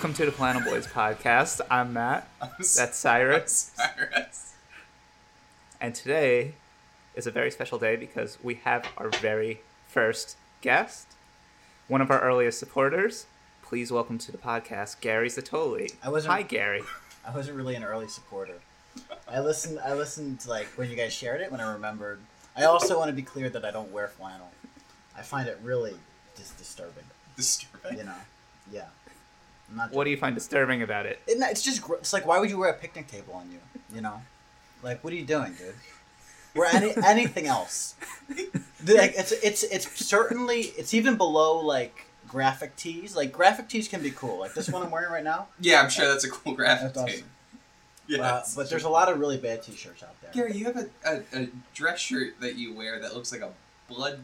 Welcome to the Flannel Boys podcast. I'm Matt. That's Cyrus. Cyrus. And today is a very special day because we have our very first guest, one of our earliest supporters. Please welcome to the podcast, Gary Zottoli. I wasn't- Hi, Gary. I wasn't really an early supporter. I listened. I listened like when you guys shared it when I remembered. I also want to be clear that I don't wear flannel. I find it really dis- disturbing. Disturbing. You know. Yeah. I'm not. What do you find disturbing about it? It, it's just. gr- It's like why would you wear a picnic table on you? You know. Like what are you doing, dude? Wear any anything else. Like it's it's it's certainly it's even below like graphic tees. Like graphic tees can be cool. Like this one I'm wearing right now. Yeah, I'm sure that's a cool graphic That's too. awesome. Yeah, Uh, but there's a lot of really bad t-shirts out there. Gary, you have a, a, a dress shirt that you wear that looks like a blood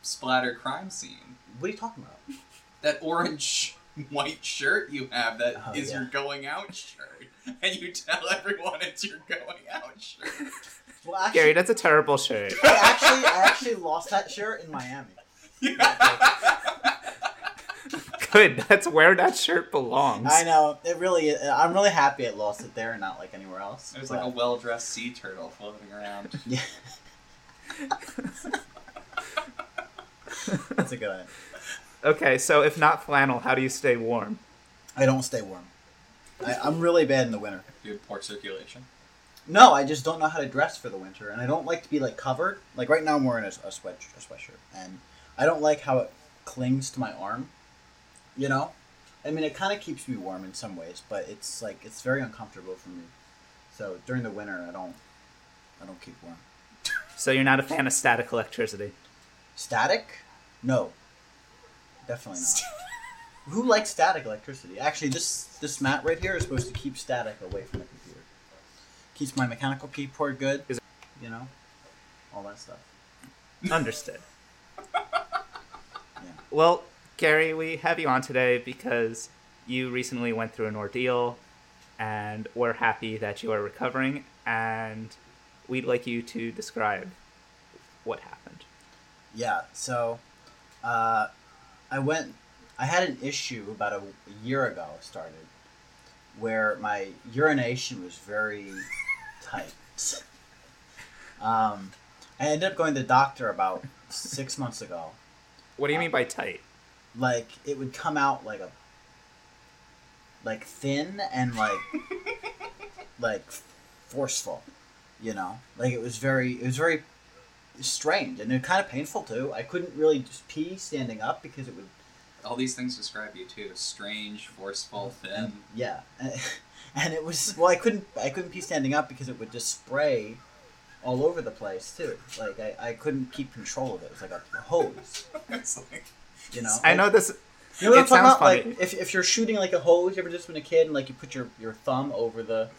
splatter crime scene. What are you talking about? That orange white shirt you have that uh, is Oh, yeah. your going out shirt, and you tell everyone it's your going out shirt. Well, actually, Gary, that's a terrible shirt. I actually, I actually lost that shirt in Miami. Good. That's where that shirt belongs. I know it really. is- I'm really happy it lost it there and not like anywhere else. There's like a well dressed sea turtle floating around. yeah. That's a good idea. Okay, so if not flannel, how do you stay warm? I don't stay warm. I, I'm really bad in the winter. You have poor circulation. No, I just don't know how to dress for the winter, and I don't like to be like covered. Like right now, I'm wearing a, a sweat a sweatshirt, and I don't like how it clings to my arm. You know, I mean, it kind of keeps me warm in some ways, but it's like it's very uncomfortable for me. So during the winter, I don't, I don't keep warm. So you're not a fan of static electricity. Static? No, definitely not. Who likes static electricity? Actually, this this mat right here is supposed to keep static away from the computer. Keeps my mechanical keyboard good. Is- you know, all that stuff. Understood. Well, Gary, we have you on today because you recently went through an ordeal, and we're happy that you are recovering, and we'd like you to describe what happened. Yeah. So, uh, I went. I had an issue about a, a year ago. Started where my urination was very tight. Um, I ended up going to the doctor about six months ago. What do you mean by tight? Like it would come out like a like thin and like like forceful, you know. Like it was very it was very strange and they're kind of painful too. I couldn't really just pee standing up because it would All these things describe you too: strange, forceful, mm-hmm. thin. Yeah, and it was well. I couldn't I couldn't pee standing up because it would just spray all over the place too. Like I, I couldn't keep control of it. It was like a, a hose, it's like you know. I know this. You know what it I'm talking about? funny. Like if, if you're shooting like a hose, you ever just been a kid and like you put your, your thumb over the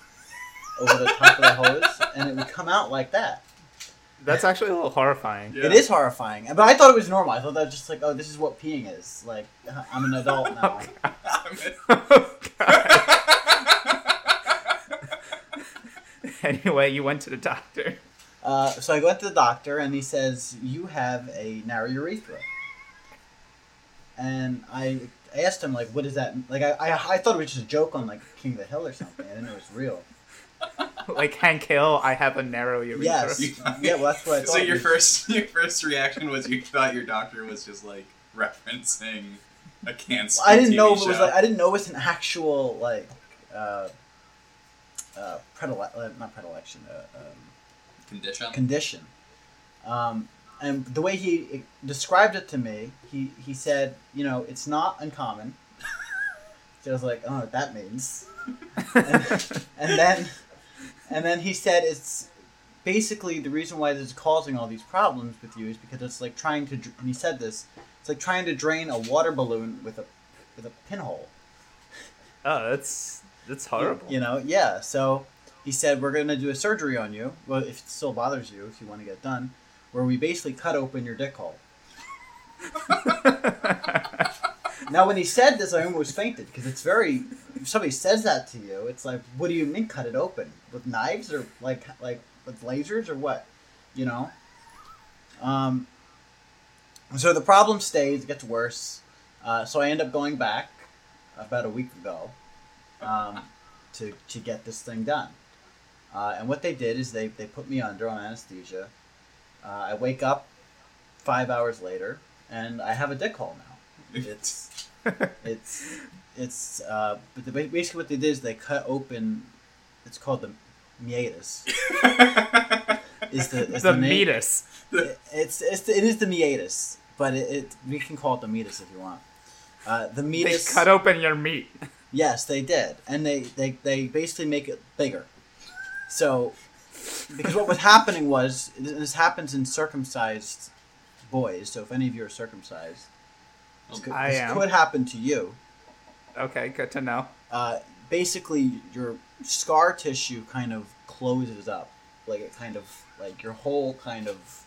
over the top of the hose and it would come out like that. That's actually a little horrifying. Yeah. It is horrifying, but I thought it was normal. I thought that was just like, oh, this is what peeing is. Like I'm an adult now. anyway, you went to the doctor. Uh, so I went to the doctor, and he says you have a narrow urethra. And I asked him like, what is that? Like I, I, I thought it was just a joke on like King of the Hill or something. I didn't know it was real. Like Hank Hill, I have a narrow urethra. Yes. Yeah, well, that's what I thought. so your first your first reaction was you thought your doctor was just like referencing a cancer. I didn't TV know if it was show. like I didn't know it was an actual like uh, uh, predile- uh, not predilection, uh, um, condition. condition. Um, and the way he described it to me, he, he said, you know, it's not uncommon. so I was like, oh, what that means. and, and then, and then he said it's basically the reason why this is causing all these problems with you is because it's like trying to. And he said this. It's like trying to drain a water balloon with a with a pinhole. Oh, that's that's horrible. You know, yeah. So he said we're going to do a surgery on you. Well, if it still bothers you, if you want to get done, where we basically cut open your dick hole. Now, when he said this, I almost fainted because it's very. If somebody says that to you, it's like, what do you mean cut it open with knives or like like with lasers or what? You know. Um. So the problem stays. It gets worse. Uh, so I end up going back about a week ago um, to to get this thing done. Uh, and what they did is they, they put me under on anesthesia. Uh, I wake up five hours later, and I have a dick hole now. It's it's it's uh, but the, basically what they did is they cut open. It's called the meatus. Is the is the name- meatus. it, it's it's the, it is the meatus, but it, it we can call it the meatus if you want. Uh, the They meatus. cut open your meat. Yes, they did, and they, they they basically make it bigger. So, because what was happening was this happens in circumcised boys. So if any of you are circumcised, this could, I this am. could happen to you. Okay, good to know. Uh, basically, your scar tissue kind of closes up, like it kind of like your whole kind of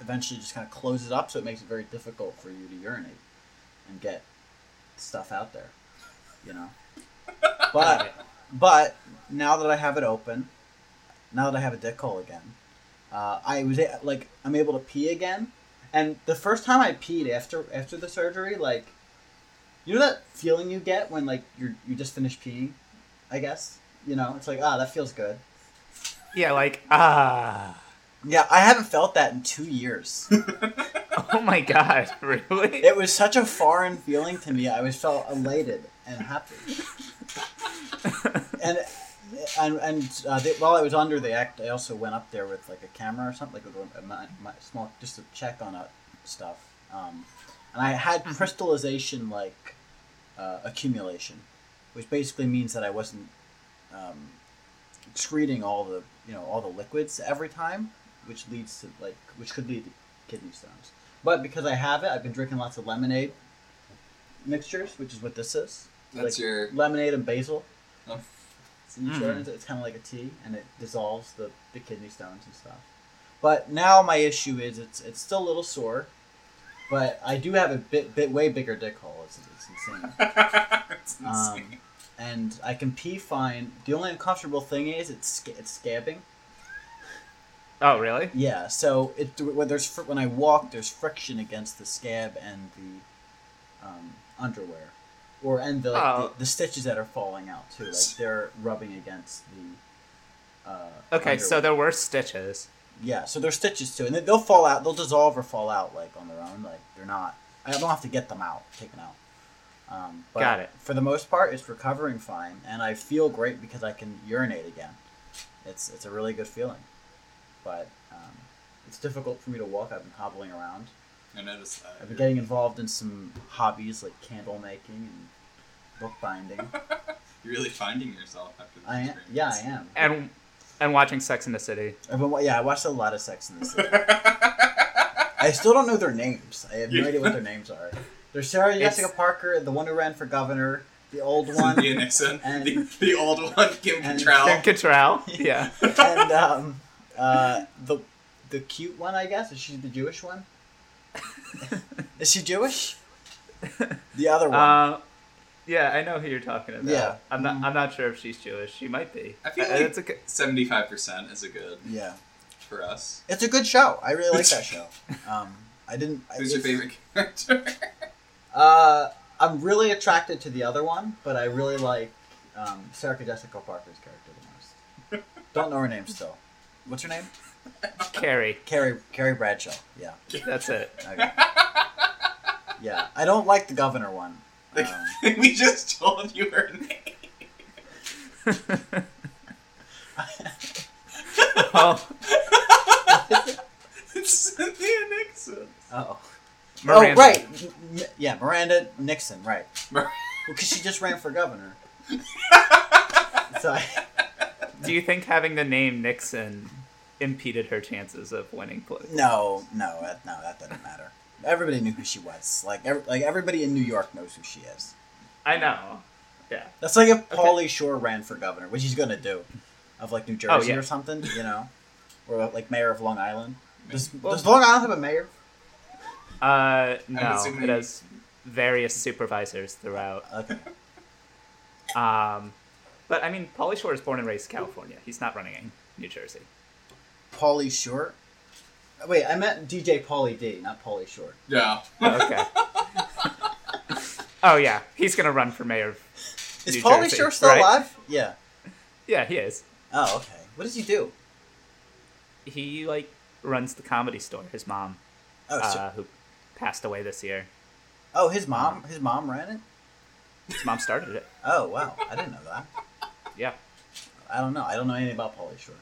eventually just kind of closes up, so it makes it very difficult for you to urinate and get stuff out there. You know, but but now that I have it open, now that I have a dick hole again, uh, I was like I'm able to pee again. And the first time I peed after after the surgery, like you know that feeling you get when like you you just finished peeing, I guess. You know, it's like ah, that feels good. Yeah, like ah. Yeah, I haven't felt that in two years. Oh my god, really? it was such a foreign feeling to me. I was felt elated and happy. and and and uh, they, while I was under the act, I also went up there with like a camera or something, like a, a, my, my small, just to check on uh, stuff. Um, and I had crystallization like uh, accumulation, which basically means that I wasn't um, excreting all the you know all the liquids every time, which leads to like which could lead to kidney stones. But because I have it, I've been drinking lots of lemonade mixtures, which is what this is. That's Like, your. lemonade and basil. Oh. So you Mm. pour it it's kind of like a tea, and it dissolves the, the kidney stones and stuff. But now my issue is it's it's still a little sore, but I do have a bit bit way bigger dick hole. It's, it's insane. it's Um, insane. and I can pee fine. The only uncomfortable thing is it's it's scabbing. Oh, really? Yeah, so it when there's when I walk, there's friction against the scab and the um, underwear, or and the, like, Oh. the the stitches that are falling out too. Like they're rubbing against the. Uh, Okay, so there were stitches. yeah, so there's stitches too, and they- they'll fall out. They'll dissolve or fall out like on their own. Like they're not. I don't have to get them out, taken out. Um, but Got it. For the most part, it's recovering fine, and I feel great because I can urinate again. It's it's a really good feeling, but um, it's difficult for me to walk. I've been hobbling around. I noticed that. I've been getting involved in some hobbies like candle making and book binding. You're really finding yourself after this I am, experience. yeah, I am. And and watching Sex in the City. I've been, wa- yeah, I watched a lot of Sex in the City. I still don't know their names. I have no idea what their names are. There's Sarah It's- Jessica Parker, the one who ran for governor, the old one, Cynthia Nixon, And- the, the old one, Kim and- Cattrall. Kim Cattrall. Yeah. and um, uh, the the cute one. I guess is she the Jewish one? Is she Jewish? The other one. Uh, yeah, I know who you're talking about. Yeah. I'm not. Mhm. I'm not sure if she's Jewish. She might be. I feel Uh, like- it's a Seventy-five percent is a good yeah, for us. it's a good show. I really like that show. Um, I didn't. I- Who's your favorite character? Uh, I'm really attracted to the other one, but I really like um, Sarah Jessica Parker's character the most. Don't know her name still. What's her name? Carrie. Carrie Carrie Bradshaw. Yeah. That's it. Okay. yeah. I don't like the governor one. Um, we just told you her name. oh, It's Cynthia Nixon. oh. Miranda. Oh right. M- yeah, Miranda Nixon. Right. Mir- Because she just ran for governor. so I, Do you think having the name Nixon impeded her chances of winning political? no, no, no, that doesn't matter. Everybody knew who she was. Like, every, like everybody in New York knows who she is. I know. Yeah. That's like if Pauly Shore ran for governor, which he's gonna do, of like New Jersey Oh, yeah. or something, you know, or like mayor of Long Island. Does, Well- does Long Island have a mayor? Uh, no. It has various supervisors throughout. Okay. Um, but I mean, Pauly Shore is born and raised in California. He's not running in New Jersey. Pauly Shore. Wait, I meant DJ Pauly D, not Pauly Shore. Yeah. Oh, okay. Oh yeah, he's gonna run for mayor. Of Is New Pauly Jersey, Shore still right? alive? Yeah. Yeah, he is. Oh, okay. What does he do? He like runs the comedy store. His mom, Oh, so, uh, who passed away this year. oh, his mom. His mom ran it. His mom started it. Oh, wow. I didn't know that. Yeah, I don't know. I don't know anything about Pauly Shore.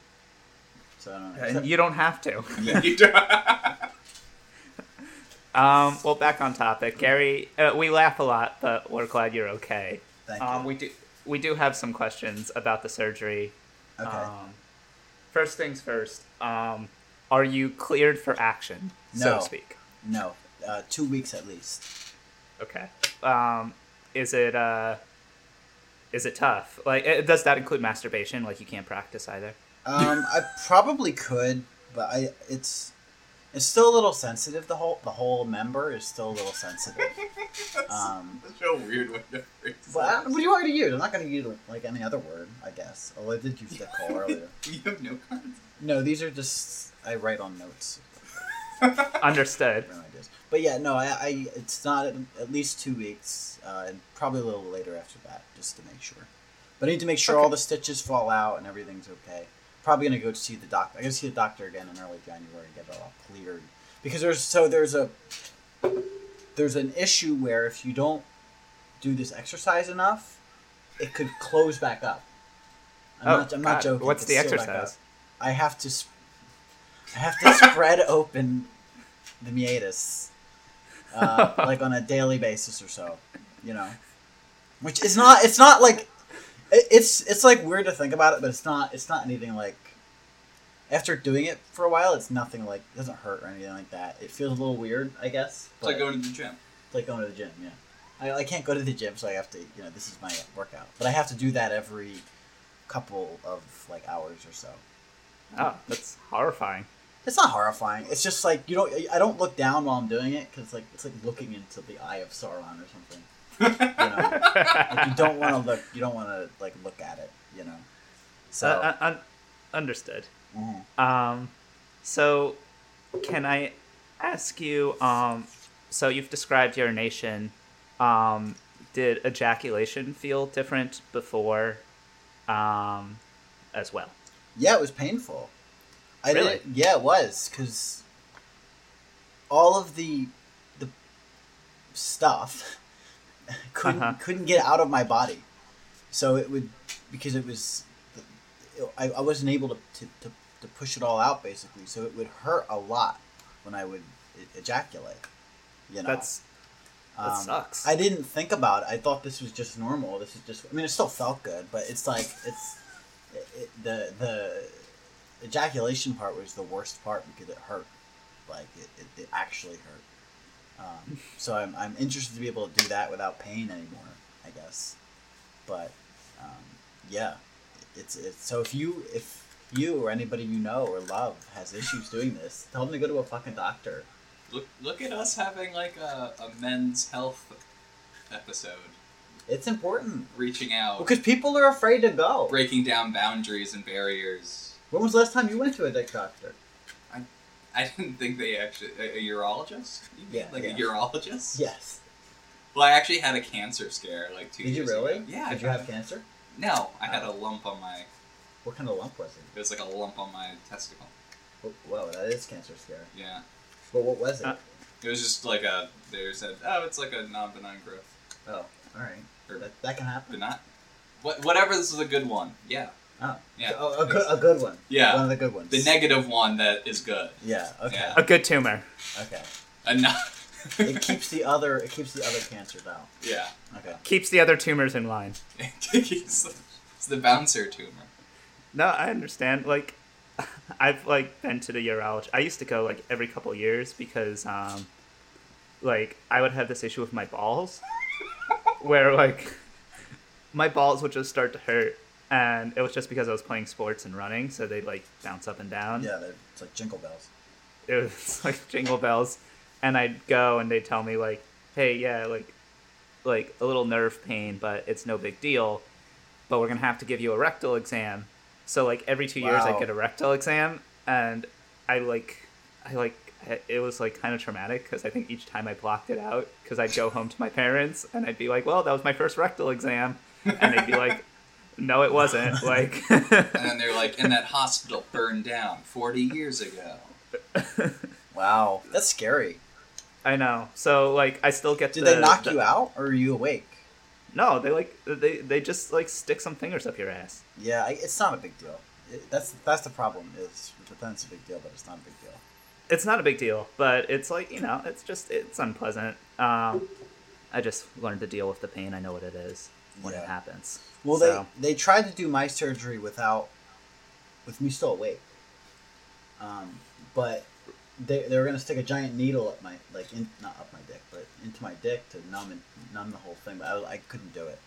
So I don't know. and you don't have to. You do- Um, well, back on topic, Gary. Uh, we laugh a lot, but we're glad you're okay. Thank Um, you. we do we do have some questions about the surgery. okay. Um, first things first. Um, are you cleared for action, so No. to speak? no. Uh, two weeks at least. Okay. Um, is it uh, is it tough? Like, uh, does that include masturbation? Like, you can't practice either. Um, I probably could, but I it's it's still a little sensitive. The whole the whole member is still a little sensitive. Um, That's a weird way to but I- what do you want me to use? I'm not going to use like any other word, I guess. Although I did use that call earlier. You have no cards. No, these are just I write on notes. Understood. But yeah, no, I, I it's not at, at least two weeks, uh, and probably a little later after that, just to make sure. But I need to make sure all the stitches fall out and everything's okay. Probably gonna go see the doctor. I gotta see the doctor again in early January and get it all cleared because there's so there's a there's an issue where if you don't do this exercise enough, it could close back up. I'm Oh, not. I'm not joking. What's the could seal back up. exercise? I have to. Sp- I have to spread open the meatus, uh, like on a daily basis or so. You know, which is not. It's not like. It- It's it's like weird to think about it, but it's not. It's not anything like. After doing it for a while, it's nothing like it doesn't hurt or anything like that. It feels a little weird, I guess. It's like going to the gym. it's like going to the gym, yeah. I, I can't go to the gym, so I have to, you know, this is my workout. But I have to do that every couple of, like, hours or so. Oh, that's horrifying. It's not horrifying. It's just like, you don't, I don't look down while I'm doing it, because, like, it's like looking into the eye of Sauron or something. You know? like, you don't want to look, you don't want to, like, look at it, you know? So, Uh, un- understood. mhm. Um, so can I ask you? Um, so you've described urination. Um, did ejaculation feel different before, um, as well? yeah, it was painful. I Really? didn't, yeah, it was, because all of the, the stuff couldn't Uh-huh. couldn't get out of my body. So it would because it was I, I wasn't able to, to, to, to push it all out basically. So it would hurt a lot when I would ejaculate. You know, That's that Um, sucks. I didn't think about it. I thought this was just normal. This is just. I mean, it still felt good, but it's like it's it, it, the the ejaculation part was the worst part because it hurt. Like it, it, it actually hurt. Um, so I'm I'm interested to be able to do that without pain anymore. I guess, but um, yeah, it's it's so if you if you or anybody you know or love has issues doing this, tell them to go to a fucking doctor. Look, look at us having like a, a men's health episode, It's important reaching out, because people are afraid to go. breaking down boundaries and barriers. When was the last time you went to a dick doctor? I didn't think they actually a, a urologist. Yeah, like yeah. a urologist. Yes. Well, I actually had a cancer scare like two Did you years really? ago. Yeah. I Did you have got- cancer? No, I had a lump on my. What kind of lump was it? It was like a lump on my testicle. Oh, Whoa, that is cancer scare. Yeah. But what was it? Uh, It was just like a. They said, oh, it's like a non-benign growth. oh, all right. Or That, that can happen. benign. What, whatever. This is a good one. Yeah. Oh, Yeah. So, a, good, a good one. Yeah. One of the good ones. The negative one that is good. Yeah. Okay. Yeah. a good tumor. Okay. Enough. It keeps the other. It keeps the other cancers out. yeah. Okay. Keeps the other tumors in line. it's, the, it's the bouncer tumor. No, I understand. Like, I've like been to the urologist. I used to go like every couple years because, um, like, I would have this issue with my balls, where like my balls would just start to hurt, and it was just because I was playing sports and running, so they'd like bounce up and down. Yeah, they're, it's like jingle bells. It was like jingle bells, and I'd go and they'd tell me like, "Hey, yeah, like, like a little nerve pain, but it's no big deal. But we're gonna have to give you a rectal exam." So like every two years, I get a rectal exam, and I like, I like it was like kind of traumatic because I think each time I blocked it out because I'd go home to my parents and I'd be like, "Well, that was my first rectal exam," and they'd be like, "No, it wasn't." Like, And then they're like, and that hospital burned down 40 years ago. Wow, that's scary. I know. So like, I still get. Did the, they knock the- you out, or are you awake? No, they like they they just like stick some fingers up your ass. Yeah, I, it's not a big deal. It, that's that's the problem. Is but then it's a big deal, but it's not a big deal. It's not a big deal, but it's like you know, it's just it's unpleasant. Um, I just learned to deal with the pain. I know what it is when Yeah. it happens. Well, So- they they tried to do my surgery without, with me still awake. Um, but they they were gonna stick a giant needle up my like in not up my dick, but into my dick to numb and, numb the whole thing. But I, I couldn't do it,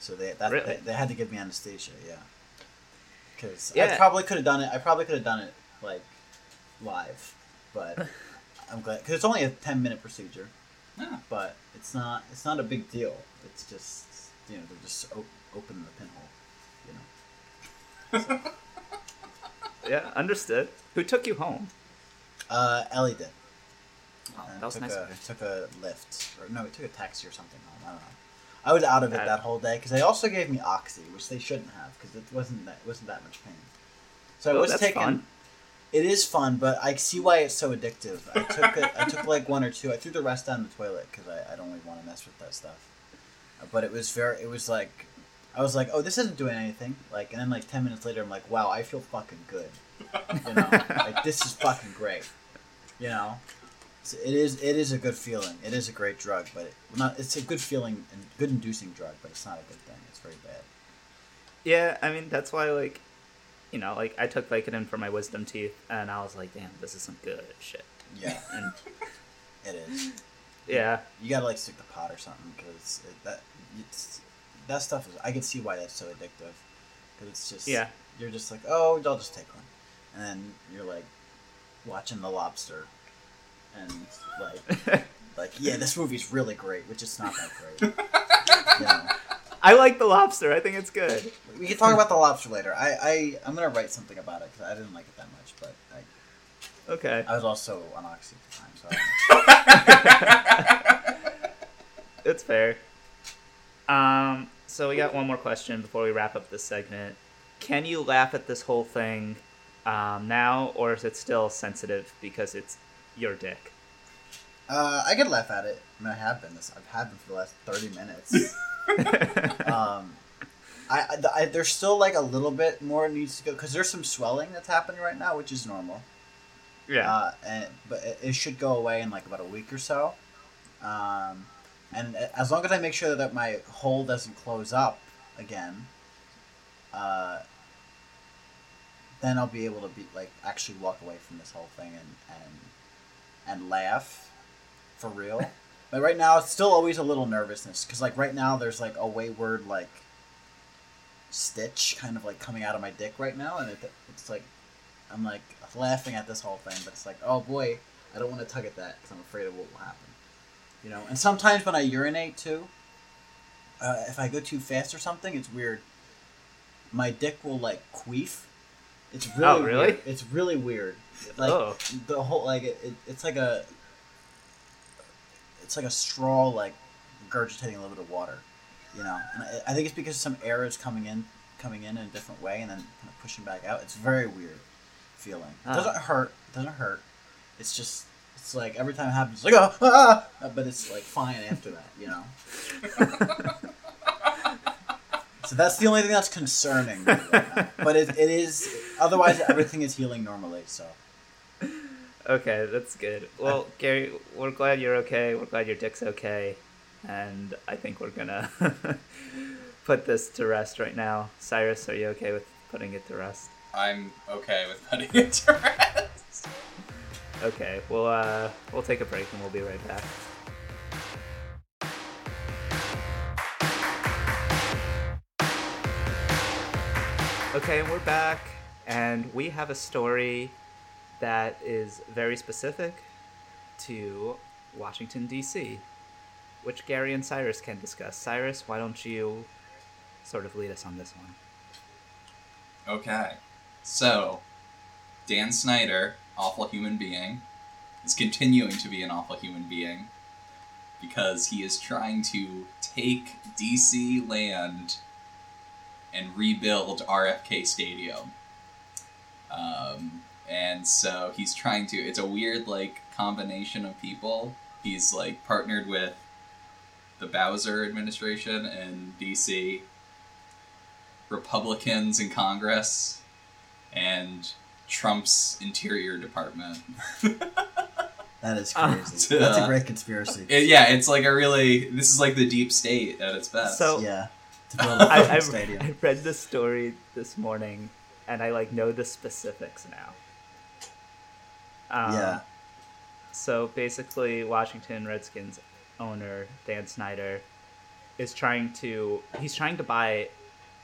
so they that Really? they, they had to give me anesthesia. Yeah, because I probably could have done it. I probably could have done it like live, but I'm glad because it's only a ten minute procedure. Yeah. But it's not it's not a big deal. It's just you know they're just o- opening the pinhole. You know. yeah, understood. Who took you home? Uh, Ellie did. Oh, that was took nice a. Took a lift, or no, it took a taxi or something home. I don't know. I was out of it Uh, that whole day because they also gave me oxy, which they shouldn't have because it wasn't that it wasn't that much pain. So I Oh, was that's taking. fun. It is fun, but I see why it's so addictive. I took it, I took like one or two. I threw the rest down the toilet because I, I don't really want to mess with that stuff. But it was very. It was like, I was like, oh, this isn't doing anything. Like, and then like ten minutes later, I'm like, wow, I feel fucking good. You know, like this is fucking great. You know, So it is. It is a good feeling. It is a great drug, but it, not. It's a good feeling and good inducing drug, but it's not a good thing. It's very bad. Yeah, I mean that's why like, you know, like I took Vicodin for my wisdom teeth, and I was like, damn, this is some good shit. Yeah, And it is. yeah, You gotta like stick the pot or something because that that stuff is. I can see why that's so addictive because it's just Yeah. You're just like, oh, I'll just take one, and then you're like watching The Lobster, and like like yeah, this movie's really great, which is not that great. you know, I like the lobster. I think it's good. we can talk about The Lobster later. I I I'm gonna write something about it because I didn't like it that much, but I Okay, I was also on oxy at the time, so. I it's fair. Um, so we got one more question before we wrap up this segment. Can you laugh at this whole thing um, now, or is it still sensitive because it's your dick? Uh, I could laugh at it. I mean, I have been. This I've had them for the last thirty minutes. um, I, I, I there's still like a little bit more needs to go because there's some swelling that's happening right now, which is normal. yeah. Uh, and but it, it should go away in like about a week or so. Um, and as long as I make sure that my hole doesn't close up again, uh, then I'll be able to be like actually walk away from this whole thing and and and laugh for real. but right now, it's still always a little nervousness because like right now there's like a wayward like stitch kind of like coming out of my dick right now, and it, it's like I'm like laughing at this whole thing, but it's like, oh boy, I don't want to tug at that because I'm afraid of what will happen. You know, and sometimes when I urinate too, uh, if I go too fast or something, it's weird. My dick will like queef. It's really, Oh, really? Weird. It's really weird. Like Oh. the whole like it, it, it's like a it's like a straw like regurgitating a little bit of water. You know, and I, I think it's because some air is coming in, coming in in a different way, and then kind of pushing back out. It's very weird feeling. It doesn't hurt. It doesn't hurt. It's just it's like every time it happens, it's like oh, ah, ah, but it's like fine after that. You know. so that's the only thing that's concerning. right. But it, it is otherwise everything is healing normally. So Okay, that's good. Well, Gary, we're glad you're okay. We're glad your dick's okay. And I think we're gonna put this to rest right now. Cyrus, are you okay with putting it to rest? I'm okay with putting it to rest. Okay, well, uh, we'll take a break and we'll be right back. Okay, and we're back, and we have a story that is very specific to Washington, D.C., which Gary and Cyrus can discuss. Cyrus, why don't you sort of lead us on this one? Okay. So, Dan Snyder, awful human being, is continuing to be an awful human being because he is trying to take DC land and rebuild RFK Stadium. Um, and so he's trying to. It's a weird like combination of people. He's like partnered with the Bowser administration in DC, Republicans in Congress, and Trump's Interior Department. That is Uh, crazy. That's a great conspiracy. It- yeah, it's like a really. This is like the deep state at its best. So- yeah. To build a I, I. I read the story this morning, and I like know the specifics now. Um, yeah. So basically, Washington Redskins owner Dan Snyder is trying to he's trying to buy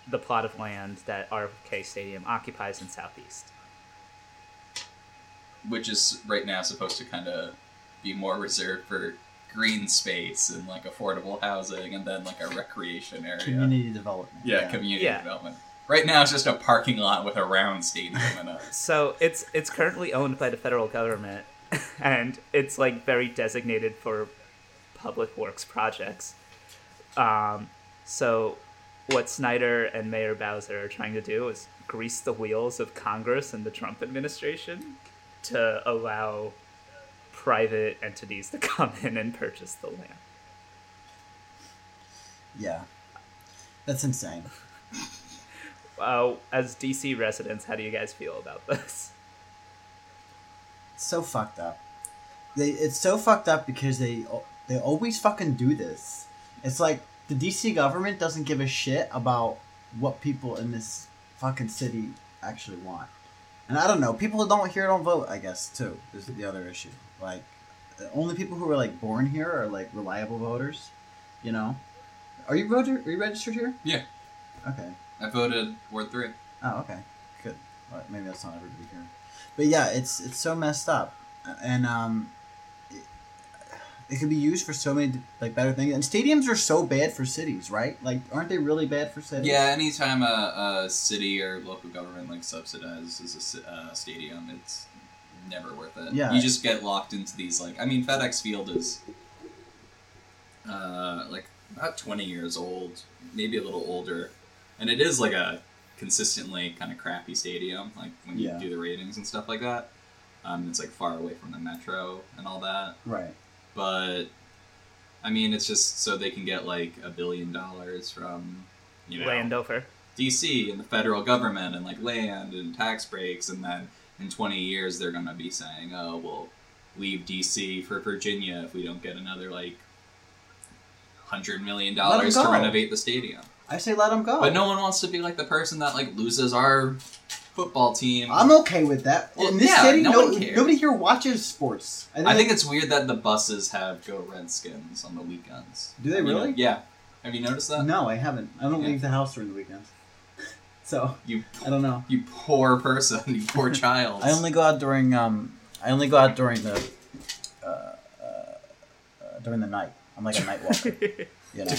the plot of land that RFK Stadium occupies in Southeast. Which is right now supposed to kind of be more reserved for green space and like affordable housing and then like a recreation area. Community development. yeah, community Yeah. development. Right now it's just a parking lot with a round stadium in it. So it's it's currently owned by the federal government, and it's like very designated for public works projects. Um, so what Snyder and Mayor Bowser are trying to do is grease the wheels of Congress and the Trump administration to allow private entities to come in and purchase the land. Yeah. That's insane. Uh, as DC residents, how do you guys feel about this? It's so fucked up. They it's so fucked up because they they always fucking do this. It's like the DC government doesn't give a shit about what people in this fucking city actually want. And I don't know, people who don't here don't vote, I guess, too, is the other issue. Like only people who are like born here are like reliable voters, you know? Are you voter are you registered here? Yeah. Okay. I voted Ward 3. Oh, okay, good. Well, maybe that's not everybody here, but yeah, it's it's so messed up, and um, it could be used for so many like better things. And stadiums are so bad for cities, right? Like, aren't they really bad for cities? Yeah, anytime a, a city or local government like subsidizes a uh, stadium, it's never worth it. Yeah. you just get locked into these like I mean FedEx Field is uh, like about twenty years old, maybe a little older, and it is like a consistently kind of crappy stadium. Like when you Yeah. do the ratings and stuff like that, um, it's like far away from the metro and all that. Right. But I mean, it's just so they can get like a billion dollars from you know Landover. DC and the federal government and like land and tax breaks, and then in 20 years they're gonna be saying, "Oh, we'll leave DC for Virginia if we don't get another like hundred million dollars to renovate the stadium." I say let them go. But no one wants to be like the person that like loses our football team. I'm okay with that. Well, In this yeah, city, no no, one cares. nobody here watches sports. I think it's weird that the buses have "Go Redskins" on the weekends. Do they You know- really? yeah. Have you noticed that? no, I haven't. I don't Yeah. leave the house during the weekends, so You I don't know. you poor person, you poor child. I only go out during um. I only go out during the uh, uh, uh, during the night. I'm like a night walker. You know.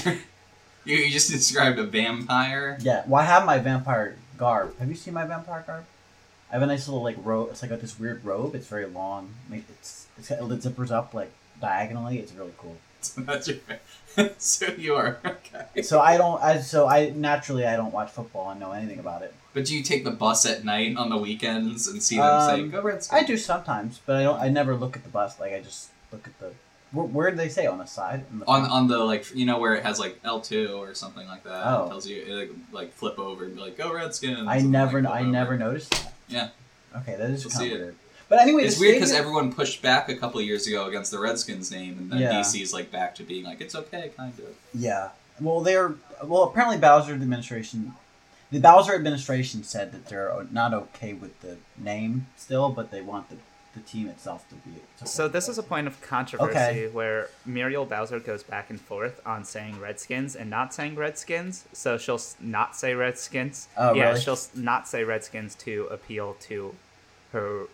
you, you just described a vampire. Yeah. Well, I have my vampire garb. Have you seen my vampire garb? I have a nice little like robe. It's like got this weird robe. It's very long. It's it's got, it zippers up like diagonally. It's really cool. So that's your. so you are okay. So I don't. I so I naturally I don't watch football and know anything about it. But do you take the bus at night on the weekends and see them Um, "Go Redskins"? I do sometimes, but I don't. I never look at the bus. Like I just look at the. Where, where do they say on the side? On the on front? on the like you know where it has like L two or something like that. Oh. It tells you it, like, flip over and be like "Go Redskins." I never. like, I over. never noticed that. Yeah. Okay, that is kind of weird. But anyway, It's weird because everyone pushed back a couple years ago against the Redskins name, and then Yeah. DC's like back to being like it's okay, kind of. Yeah. Well, they're well. Apparently, Bowser administration, the Bowser administration said that they're not okay with the name still, but they want the, the team itself to be. to So this is a point of controversy Okay. where Muriel Bowser goes back and forth on saying Redskins and not saying Redskins. So she'll not say Redskins. Oh, yeah, really? she'll not say Redskins to appeal to her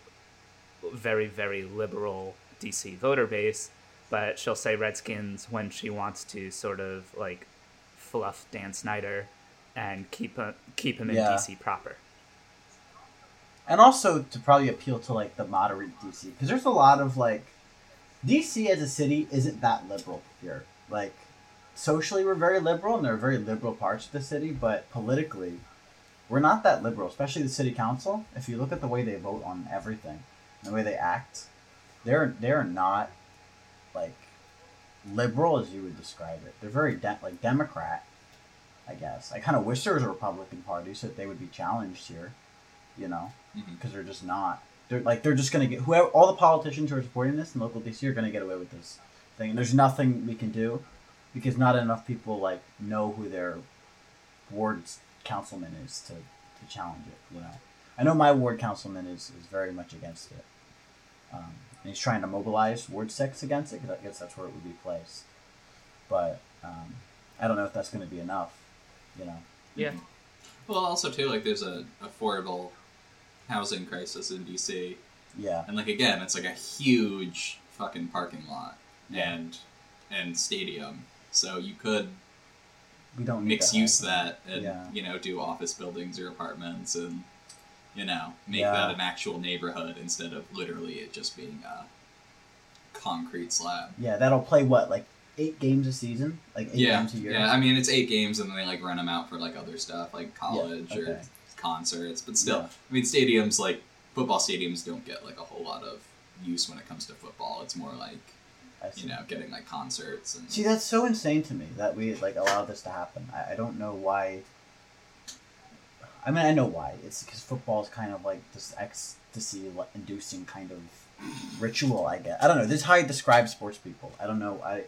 very very liberal DC voter base, but she'll say Redskins when she wants to sort of like fluff Dan Snyder and keep a, keep him in Yeah. DC proper. And also to probably appeal to like the moderate DC because there's a lot of like DC as a city isn't that liberal here. Like, socially, we're very liberal, and there are very liberal parts of the city, but politically, we're not that liberal, especially the city council. If you look at the way they vote on everything, the way they act, they're they're not like liberal as you would describe it. They're very de- like Democrat, I guess. I kind of wish there was a Republican Party so that they would be challenged here, you know, because they're just not. They're like they're just gonna get whoever all the politicians who are supporting this in local DC are gonna get away with this thing. And there's nothing we can do because not enough people like know who their ward councilman is to, to challenge it. You know, I know my ward councilman is, is very much against it, um, and he's trying to mobilize Ward Six against it because I guess that's where it would be placed. But um, I don't know if that's going to be enough. You know, Yeah. Well, also too, like there's a affordable housing crisis in DC, yeah, and like again, it's like a huge fucking parking lot Yeah. and and stadium. So you could we don't mix that use that and Yeah. you know do office buildings or apartments and you know make Yeah. that an actual neighborhood instead of literally it just being a concrete slab. Yeah, that'll play what like eight games a season, like eight yeah, games a year. yeah. I mean, it's eight games, and then they like rent them out for like other stuff, like college or okay. Concerts. But still, Yeah. I mean, stadiums like football stadiums don't get like a whole lot of use when it comes to football. It's more like you know getting like concerts and See, that's so insane to me that we like allow this to happen. I, I don't know why. I mean, I know why. It's because football is kind of like this ecstasy-inducing kind of ritual. I guess I don't know. This is how I describe sports people. I don't know. I,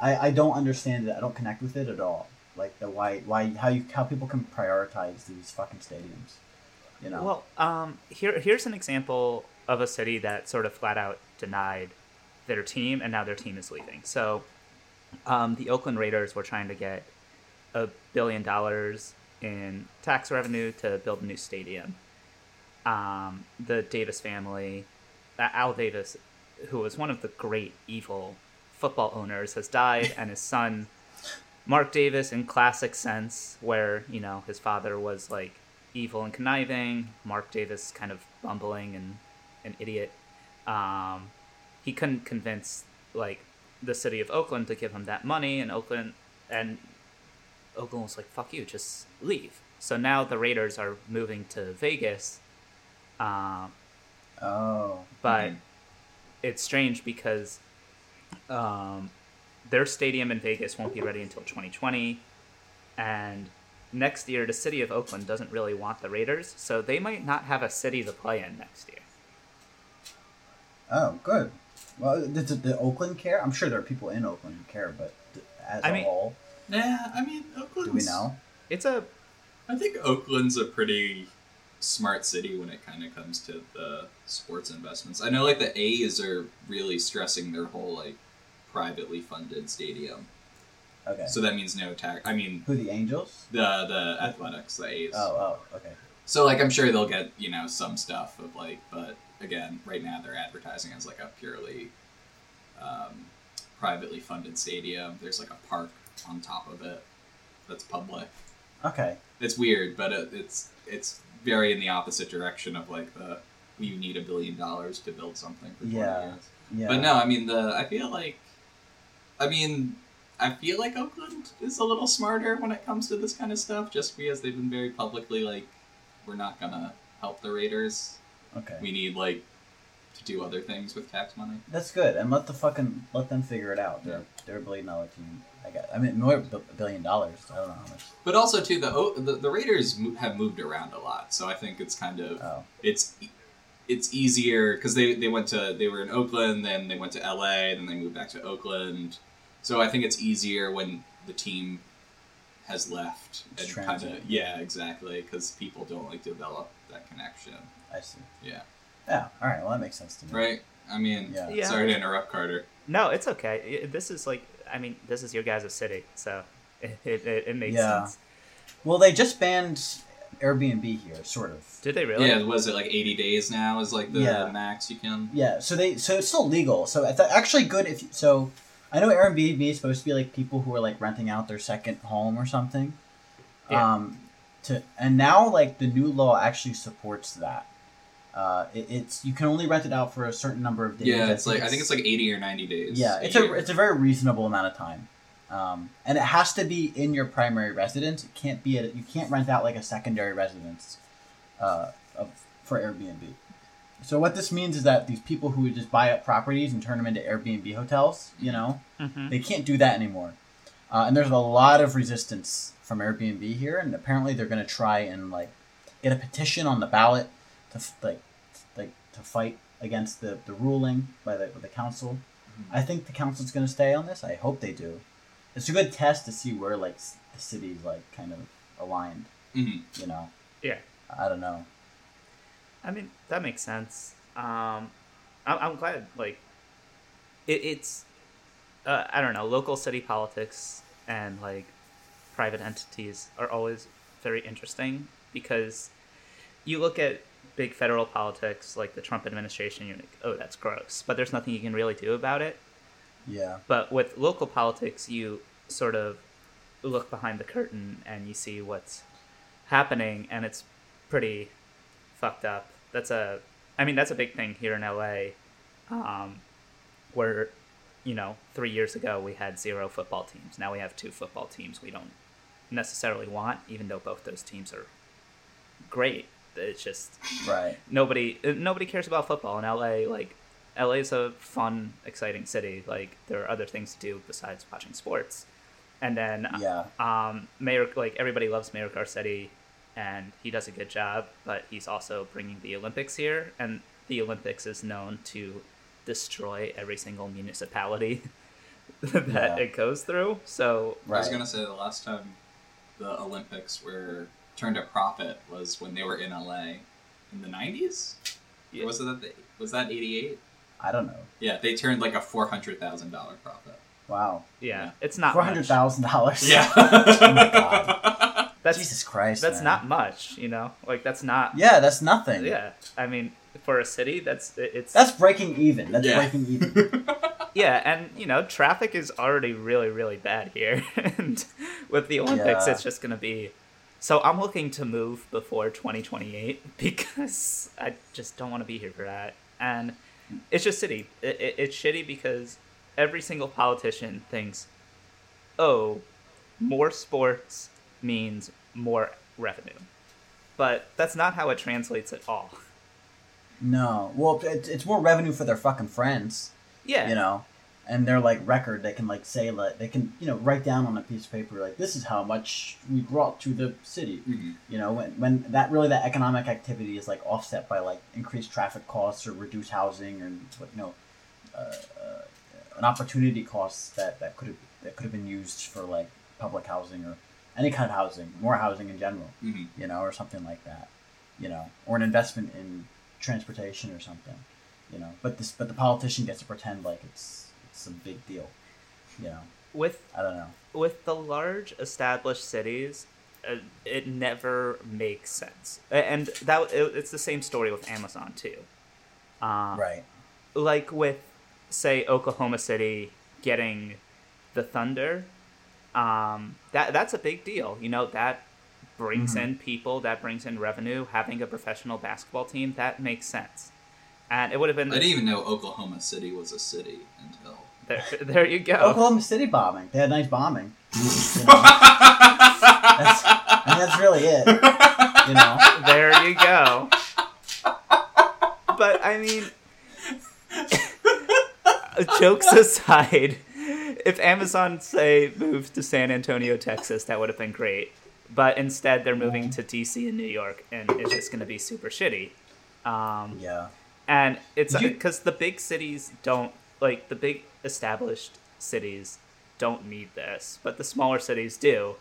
I, I don't understand it. I don't connect with it at all. Like the why, why, how you, how people can prioritize these fucking stadiums. You know. Well, um, here here's an example of a city that sort of flat out denied their team, and now their team is leaving. So, um, the Oakland Raiders were trying to get a billion dollars in tax revenue to build a new stadium. Um, the Davis family, Al Davis, who was one of the great evil football owners, has died, and his son, Mark Davis, in classic sense, where you know his father was like evil and conniving, Mark Davis kind of bumbling and an idiot. Um, he couldn't convince like the city of Oakland to give him that money, and Oakland and Oakland was like, "Fuck you, just leave." So now the Raiders are moving to Vegas, um, oh. but Mhm. it's strange because um, their stadium in Vegas won't be ready until 2020, and next year the city of Oakland doesn't really want the Raiders, so they might not have a city to play in next year. Oh, good. Well, does the, the Oakland care? I'm sure there are people in Oakland who care, but th- as I a mean- whole, yeah. I mean, Oakland's. do we know? It's a I think Oakland's a pretty smart city when it kind of comes to the sports investments. I know like the A's are really stressing their whole like privately funded stadium. Okay. So that means no tax. I mean Who the Angels? the the athletics, the A's. Oh, oh, okay. So like I'm sure they'll get you know some stuff of like, but again, right now they're advertising as like a purely um, privately funded stadium. There's like a park on top of it that's public. Okay. It's weird, but it, it's it's very in the opposite direction of like the you need a billion dollars to build something for 20 Yeah. years. Yeah. But no, I mean the I feel like I mean I feel like Oakland is a little smarter when it comes to this kind of stuff, just because they've been very publicly like we're not gonna help the Raiders. Okay. We need like to do other things with tax money. That's good, and let the fucking let them figure it out. They're Yeah. they're a billion dollar team. I got. I mean, more a billion dollars. I don't know how much. But also too the the, the Raiders have moved around a lot, so I think it's kind of Oh, it's it's easier because they, they went to they were in Oakland, then they went to LA, then they moved back to Oakland. So I think it's easier when the team has left It's and kind of yeah exactly because people don't like develop that connection. I see. Yeah, Yeah. All right. Well, that makes sense to me. right. I mean, Yeah. Yeah. sorry to interrupt, Carter. no, it's okay. This is like, I mean, this is your guys' city, so it it, it, it makes Yeah. sense. Well, they just banned Airbnb here, sort of. Did they really? Yeah, was it like eighty days now? Is like the Yeah. max you can. Yeah. So they so it's still legal. So it's actually good if so. I know Airbnb is supposed to be like people who are like renting out their second home or something. Yeah. Um, to and now like the new law actually supports that. Uh, it, it's you can only rent it out for a certain number of days. Yeah, it's like I think it's like eighty or ninety days. yeah, it's a year. it's a very reasonable amount of time, um, and it has to be in your primary residence. It can't be a, you can't rent out like a secondary residence, uh, of, for Airbnb. So what this means is that these people who would just buy up properties and turn them into Airbnb hotels, you know, Mm-hmm. they can't do that anymore. Uh, and there's a lot of resistance from Airbnb here, and apparently they're going to try and like get a petition on the ballot to f- like like to fight against the, the ruling by the by the council. I think the council's going to stay on this. I hope they do. It's a good test to see where like the city's like kind of aligned. Mhm. You know, Yeah. I don't know. I mean, that makes sense. Um, I'm, I'm glad, like, it, it's, uh, I don't know, local city politics and, like, private entities are always very interesting because you look at big federal politics, like the Trump administration, you're like, oh, that's gross. But there's nothing you can really do about it. Yeah, But with local politics, you sort of look behind the curtain and you see what's happening, and it's pretty fucked up. That's a, I mean, that's a big thing here in LA, um, where, you know, three years ago we had zero football teams. Now we have two football teams we don't necessarily want, even though both those teams are great. It's just right. nobody nobody cares about football in LA. Like LA is a fun, exciting city. Like there are other things to do besides watching sports. And then Yeah, um, Mayor like everybody loves Mayor Garcetti, and he does a good job. But he's also bringing the Olympics here, and the Olympics is known to destroy every single municipality that Yeah. it goes through. So I was gonna say the last time the Olympics were turned a profit was when they were in LA in the nineties. Yeah. Was that the, was that eighty eight? I don't know. Yeah, they turned like a four hundred thousand dollar profit. Wow, yeah, Yeah. it's not four much. hundred thousand dollars. Yeah. oh my god. That's Jesus Christ. that's man. not much. You know, like that's not. Yeah, that's nothing. Yeah, I mean, for a city, that's it's That's breaking even. That's Yeah. breaking even. yeah, and you know, traffic is already really, really bad here, and with the Olympics, Yeah. it's just gonna be. So I'm looking to move before 2028 because I just don't want to be here for that, and it's just shitty. It, it, it's shitty because every single politician thinks, "Oh, more sports means more revenue," but that's not how it translates at all. No. Well, it's, it's more revenue for their fucking friends, Yeah, you know? And their, like, record, they can, like, say, like, they can, you know, write down on a piece of paper, like, this is how much we brought to the city. Mhm. You know, when, when that really, that economic activity is, like, offset by, like, increased traffic costs or reduced housing or, you know, uh, uh, an opportunity costs that, that could have that could have been used for, like, public housing or any kind of housing, more housing in general. Mhm. you know, or something like that, you know, or an investment in transportation or something, you know. But this, but the politician gets to pretend like it's it's a big deal, you know. with I don't know. with the large established cities, uh, it never makes sense, and that it, it's the same story with Amazon too. Um, right. Like with, say, Oklahoma City getting the Thunder, um, that that's a big deal. You know that brings Mhm. in people, that brings in revenue. Having a professional basketball team that makes sense, and it would have been I didn't even know Oklahoma City was a city until. There. There you go. Oklahoma City bombing. They had nice bombing. You know, that's, I mean, that's really it. You know. there you go. But I mean, jokes aside, if Amazon say moved to San Antonio, Texas, that would have been great. But instead, they're moving to DC and New York, and it's just going to be super shitty. Um, Yeah. and it's You- because the big cities don't like the big established cities don't need this, but the smaller cities do.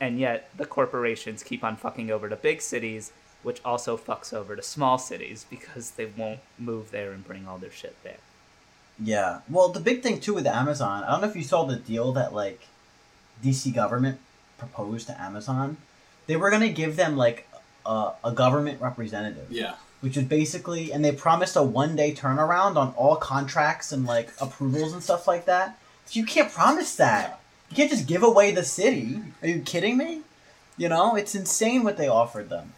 And yet the corporations keep on fucking over to big cities, which also fucks over to small cities because they won't move there and bring all their shit there. Yeah. Well, the big thing too with Amazon, I don't know if you saw the deal that like DC government proposed to Amazon. They were gonna give them like a, a government representative, Yeah. Which is basically, and they promised a one day turnaround on all contracts and like approvals and stuff like that. You can't promise that. You can't just give away the city. Are you kidding me? You know, it's insane what they offered them.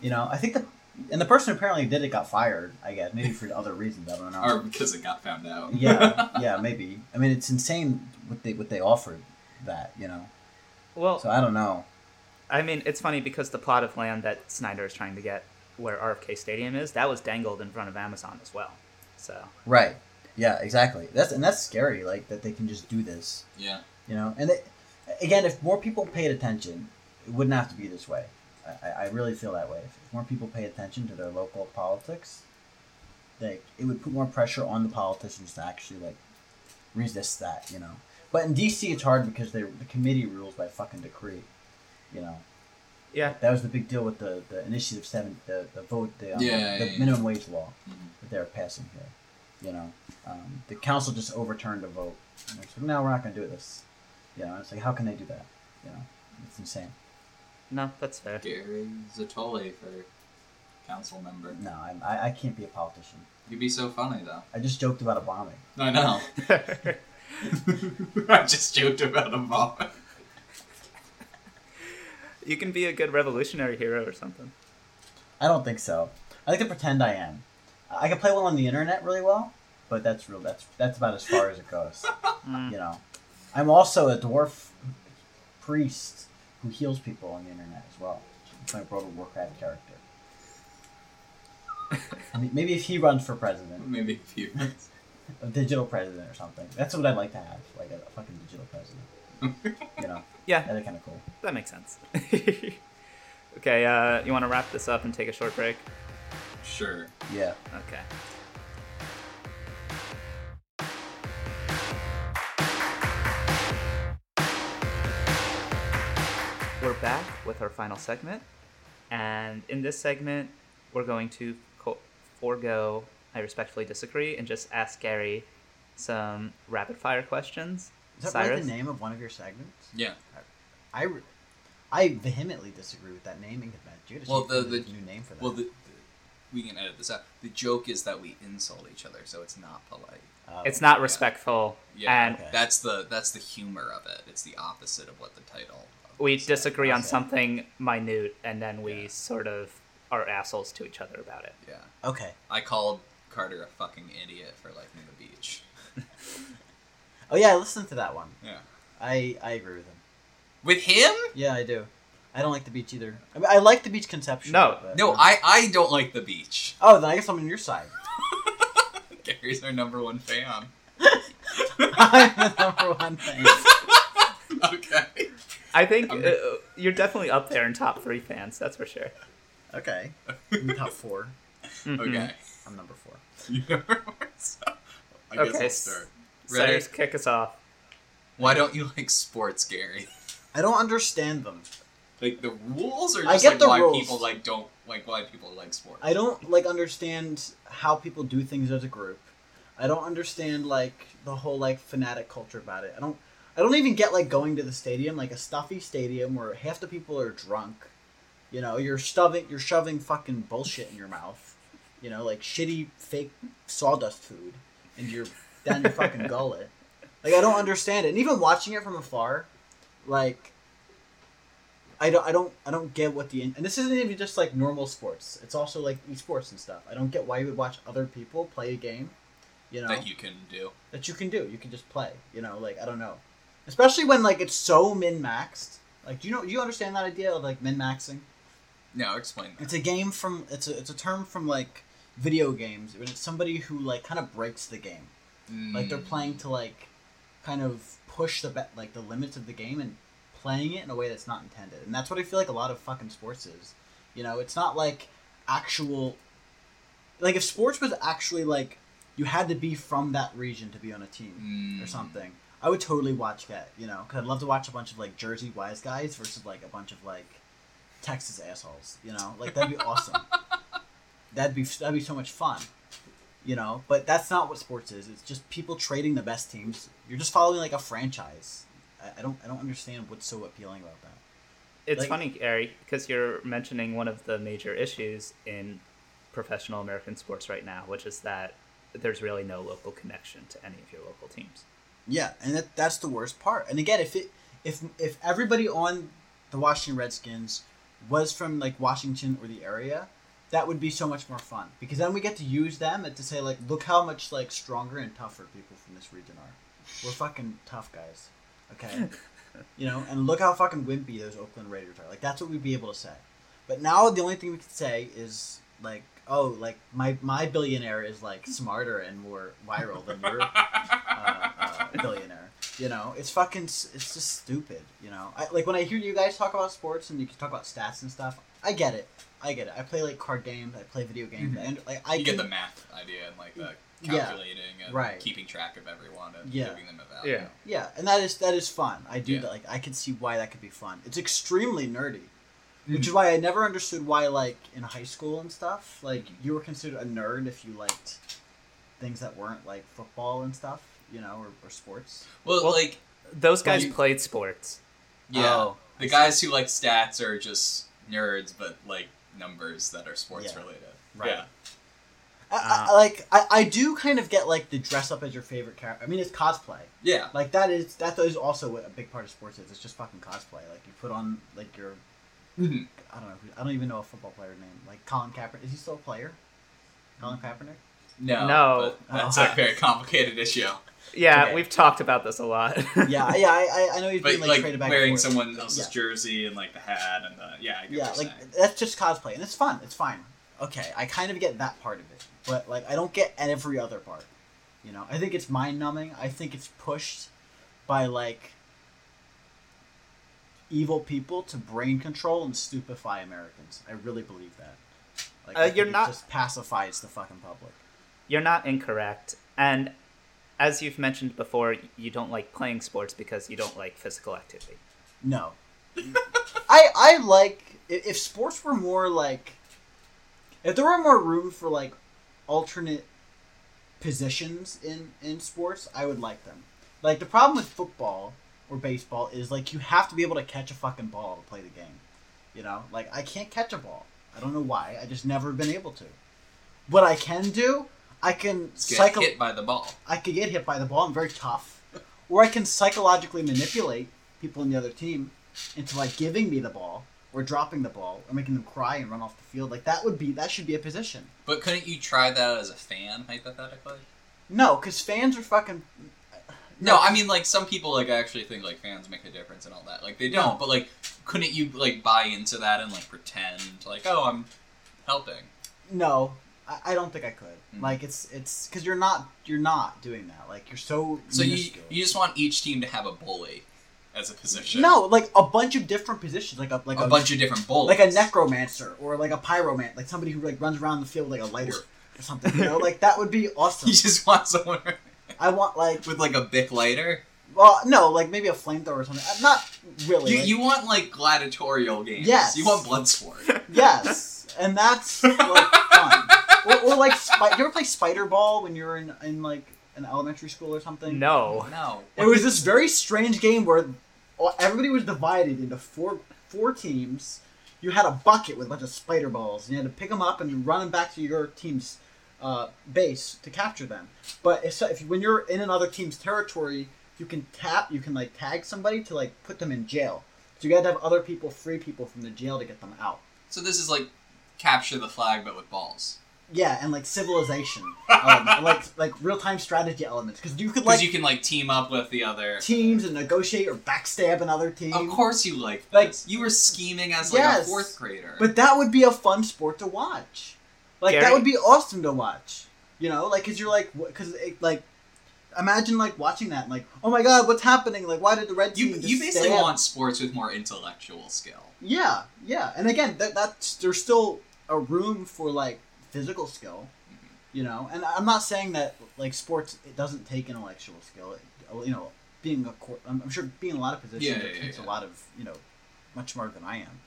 You know, I think the And the person who apparently did it got fired. I guess maybe for other reasons. I don't know. Or because it got found out. yeah, yeah, maybe. I mean, it's insane what they what they offered that you know. Well, So I don't know. I mean, it's funny because the plot of land that Snyder is trying to get where RFK Stadium is, that was dangled in front of Amazon as well. So, Right. Yeah. Exactly. That's and that's scary. Like that they can just do this. yeah. You know. And they, again, if more people paid attention, it wouldn't have to be this way. I, I- I really feel that way. If more people pay attention to their local politics, like it would put more pressure on the politicians to actually like resist that. You know. But in DC, it's hard because they the committee rules by fucking decree. You know. Yeah. That was the big deal with the, the initiative seven, the, the vote, the, um, Yeah, the yeah, yeah. minimum wage law Mhm. that they're passing here. You know, um, the council just overturned a vote. And they said, no, we're not going to do this. You know, it's like, how can they do that? You know, it's insane. No, that's fair. Gary Zottoli for council member. No, I'm, I, I can't be a politician. You'd be so funny though. I just joked about a bombing. I know. I just joked about a bomb. You can be a good revolutionary hero or something. I don't think so. I like to pretend I am. I can play well on the internet really well, but that's real. That's that's about as far as it goes. Mm. You know, I'm also a dwarf priest who heals people on the internet as well. It's my World of Warcraft character. I mean, maybe if he runs for president, Maybe if he runs. a digital president or something. That's what I'd like to have, like a, a fucking digital president. You know, Yeah, that'd be kind of cool. that makes sense. okay, uh, you want to wrap this up and take a short break? Sure. Yeah. Okay. We're back with our final segment, and in this segment, we're going to co- forego I respectfully disagree and just ask Gary some rapid fire questions. Is that really Cyrus? the name of one of your segments? Yeah. I, re- I vehemently disagree with that naming convention. You Well, the- the, the- new name for that. Well, the, the, we can edit this out. The joke is that we insult each other, so it's not polite. Oh, It's not Yeah. respectful, Yeah, and okay. that's the that's the humor of it. It's the opposite of what the title. of we disagree on something minute, and then we Yeah. sort of are assholes to each other about it. Yeah, okay. I called Carter a fucking idiot for liking the beach. Oh yeah, I listened to that one. Yeah, I I agree with him. with him? Yeah, I do. I don't like the beach either. I, mean, I like the beach conception. No. but- No, I I don't like the beach. Oh, then I guess I'm on your side. Gary's our number one fan. I'm the number one fan. okay. I think uh, you're definitely up there in top three fans. That's for sure. Okay. I'm top four. Mhm. Okay. I'm number four. You never so, I guess Okay, I'll start. Ready? Cyrus, kick us off. Why don't you like sports, Gary? I don't understand them. Like the rules, or I just get like the why rules. people like don't like why people like sports? I don't like understand how people do things as a group. I don't understand like the whole like fanatic culture about it. I don't I don't even get like going to the stadium, like a stuffy stadium where half the people are drunk. You know, you're shoving you're shoving fucking bullshit in your mouth. You know, like shitty fake sawdust food into your down your fucking gullet. Like I don't understand it. And even watching it from afar, like I don't, I don't, I don't get what the and this isn't even just like normal sports. It's also like esports and stuff. I don't get why you would watch other people play a game, you know, that you can do. that you can do. You can just play, you know, like I don't know, especially when like it's so min maxed. Like, do you know? Do you understand that idea of like min maxing? No, explain that. It's a game from it's a it's a term from like video games. It's somebody who like kind of breaks the game. Like they're Mm. playing to like kind of push the be- like the limits of the game and playing it in a way that's not intended. And that's what I feel like a lot of fucking sports is. You know, it's not like actual like if sports was actually like you had to be from that region to be on a team or Mm. something. I would totally watch that, you know, cuz I'd love to watch a bunch of like Jersey wise guys versus like a bunch of like Texas assholes, you know? Like that'd be awesome. That'd be that'd be so much fun you know but that's not what sports is. It's just people trading the best teams. You're just following like a franchise. I, I don't i don't understand what's so appealing about that. It's Like- funny, Gary, because you're mentioning one of the major issues in professional American sports right now, which is that there's really no local connection to any of your local teams. yeah and that, that's the worst part. And again if it if if everybody on the washington redskins was from like washington or the area that would be so much more fun because then we get to use them and to say like, look how much like stronger and tougher people from this region are. We're fucking tough guys, okay? you know, and look how fucking wimpy those Oakland Raiders are. Like that's what we'd be able to say. But now the only thing we could say is like, oh, like my my billionaire is like smarter and more viral than your uh, uh, billionaire. You know, it's fucking, it's just stupid. You know, I, like when I hear you guys talk about sports and you can talk about stats and stuff, I get it. I get it. I play like card games. I play video games, Mhm. and like I you can, get the math idea and like the Yeah. calculating and Right. keeping track of everyone and Yeah. giving them a value. Yeah. yeah, and that is that is fun. I do Yeah. that. Like I can see why that could be fun. It's extremely nerdy, which Mhm. is why I never understood why like in high school and stuff, like you were considered a nerd if you liked things that weren't like football and stuff, you know, or, or sports. Well, Well, like Those guys you- played sports. yeah, Oh, I the see. guys who like stats are just nerds, but like numbers that are sports Yeah. related. Right. Yeah. I, I, Uh, like I, I do kind of get like the dress up as your favorite character. I mean, it's cosplay. Yeah. Like that is that is also what a big part of sports is. It's just fucking cosplay. Like you put on like your Mhm. I don't know who, I don't even know a football player name like Colin Kaepernick. Is he still a player? Colin Kaepernick. No. No. But that's Oh. a very complicated issue. Yeah, Okay. we've talked about this a lot. Yeah, yeah. I I, I know he's But been like, like, traded back wearing and forth. someone else's Yeah. jersey and like the hat and the yeah, I Yeah, like saying. that's just cosplay, and it's fun. It's fine. Okay, I kind of get that part of it, but like I don't get every other part. You know, I think it's mind numbing. I think it's pushed by like evil people to brain control and stupefy Americans. I really believe that. Like, Uh, you're it not- just pacifies the fucking public. You're not incorrect. And as you've mentioned before, you don't like playing sports because you don't like physical activity. No, I I like if sports were more like if there were more room for like alternate positions in in sports, I would like them. Like the problem with football or baseball is like you have to be able to catch a fucking ball to play the game. You know, like I can't catch a ball. I don't know why. I just never been able to. What I can do, I can get cycle. hit by the ball. I could get hit by the ball. I'm very tough. Or I can psychologically manipulate people in the other team into like giving me the ball or dropping the ball or making them cry and run off the field. Like that would be that should be a position. But couldn't you try that as a fan, hypothetically? No, because fans are fucking. No, I mean like some people like actually think like fans make a difference and all that. Like they don't, No. but like couldn't you like buy into that and like pretend like oh I'm helping? No, I, I don't think I could. Mhm. Like it's it's because you're not you're not doing that. Like you're so. So you minuscule. you just want each team to have a bully as a position. No, like a bunch of different positions, like a like a, a bunch of different bullies. like a necromancer or like a pyromant, like somebody who like runs around the field with, like a lighter or something. You know, like that would be awesome. You just want someone I want like with like a bic lighter. well, no, like maybe a flamethrower or something. Uh, Not really. You, like- you want like gladiatorial games. Yes. You want blood sport. yes, and that's like fun. Or, or like, spi- you ever play Spider Ball when you were in in like an elementary school or something? No. No. It was this very strange game where everybody was divided into four four teams. You had a bucket with a bunch of spider balls, and you had to pick them up and run them back to your team's uh, base to capture them. But if, if when you're in another team's territory, you can tap, you can like tag somebody to like put them in jail. So you got to have other people free people from the jail to get them out. So this is like capture the flag, but with balls. Yeah, and like civilization, um, like like real time strategy elements, because you could like you can like team up with the other. teams and negotiate or backstab another team. Of course, you like Like- this. you were scheming as like Yes. a fourth grader. But that would be a fun sport to watch. Like that would be awesome to watch. You know, like cuz you're like cuz like imagine like watching that and like, "Oh my god, what's happening? Like why did the red you team just you basically stab?" want sports with more intellectual skill. Yeah, yeah. And again, that that's there's still a room for like physical skill. Mm-hmm. You know, and I'm not saying that like sports it doesn't take intellectual skill. It, you know, being a court, I'm, sure being a lot of positions Yeah, it takes yeah. a lot of you know, much more than I am.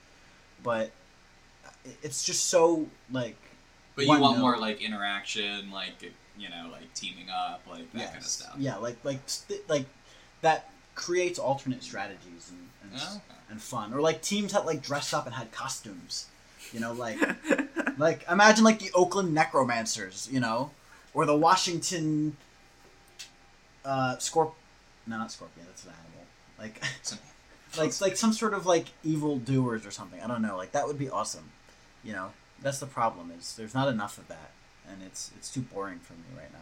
But it's just so like But you want note. more like interaction, like you know, like teaming up, like that yes, kind of stuff. yeah, like like st- like that creates alternate strategies and and, Oh, okay. and fun, or like teams that like dressed up and had costumes. You know, like like imagine like the Oakland Necromancers, you know, or the Washington uh Scorp no not Scorpion, that's an animal. Like So- like like some sort of like evil doers or something. I don't know. Like that would be awesome. You know. That's the problem. Is there's not enough of that, and it's it's too boring for me right now.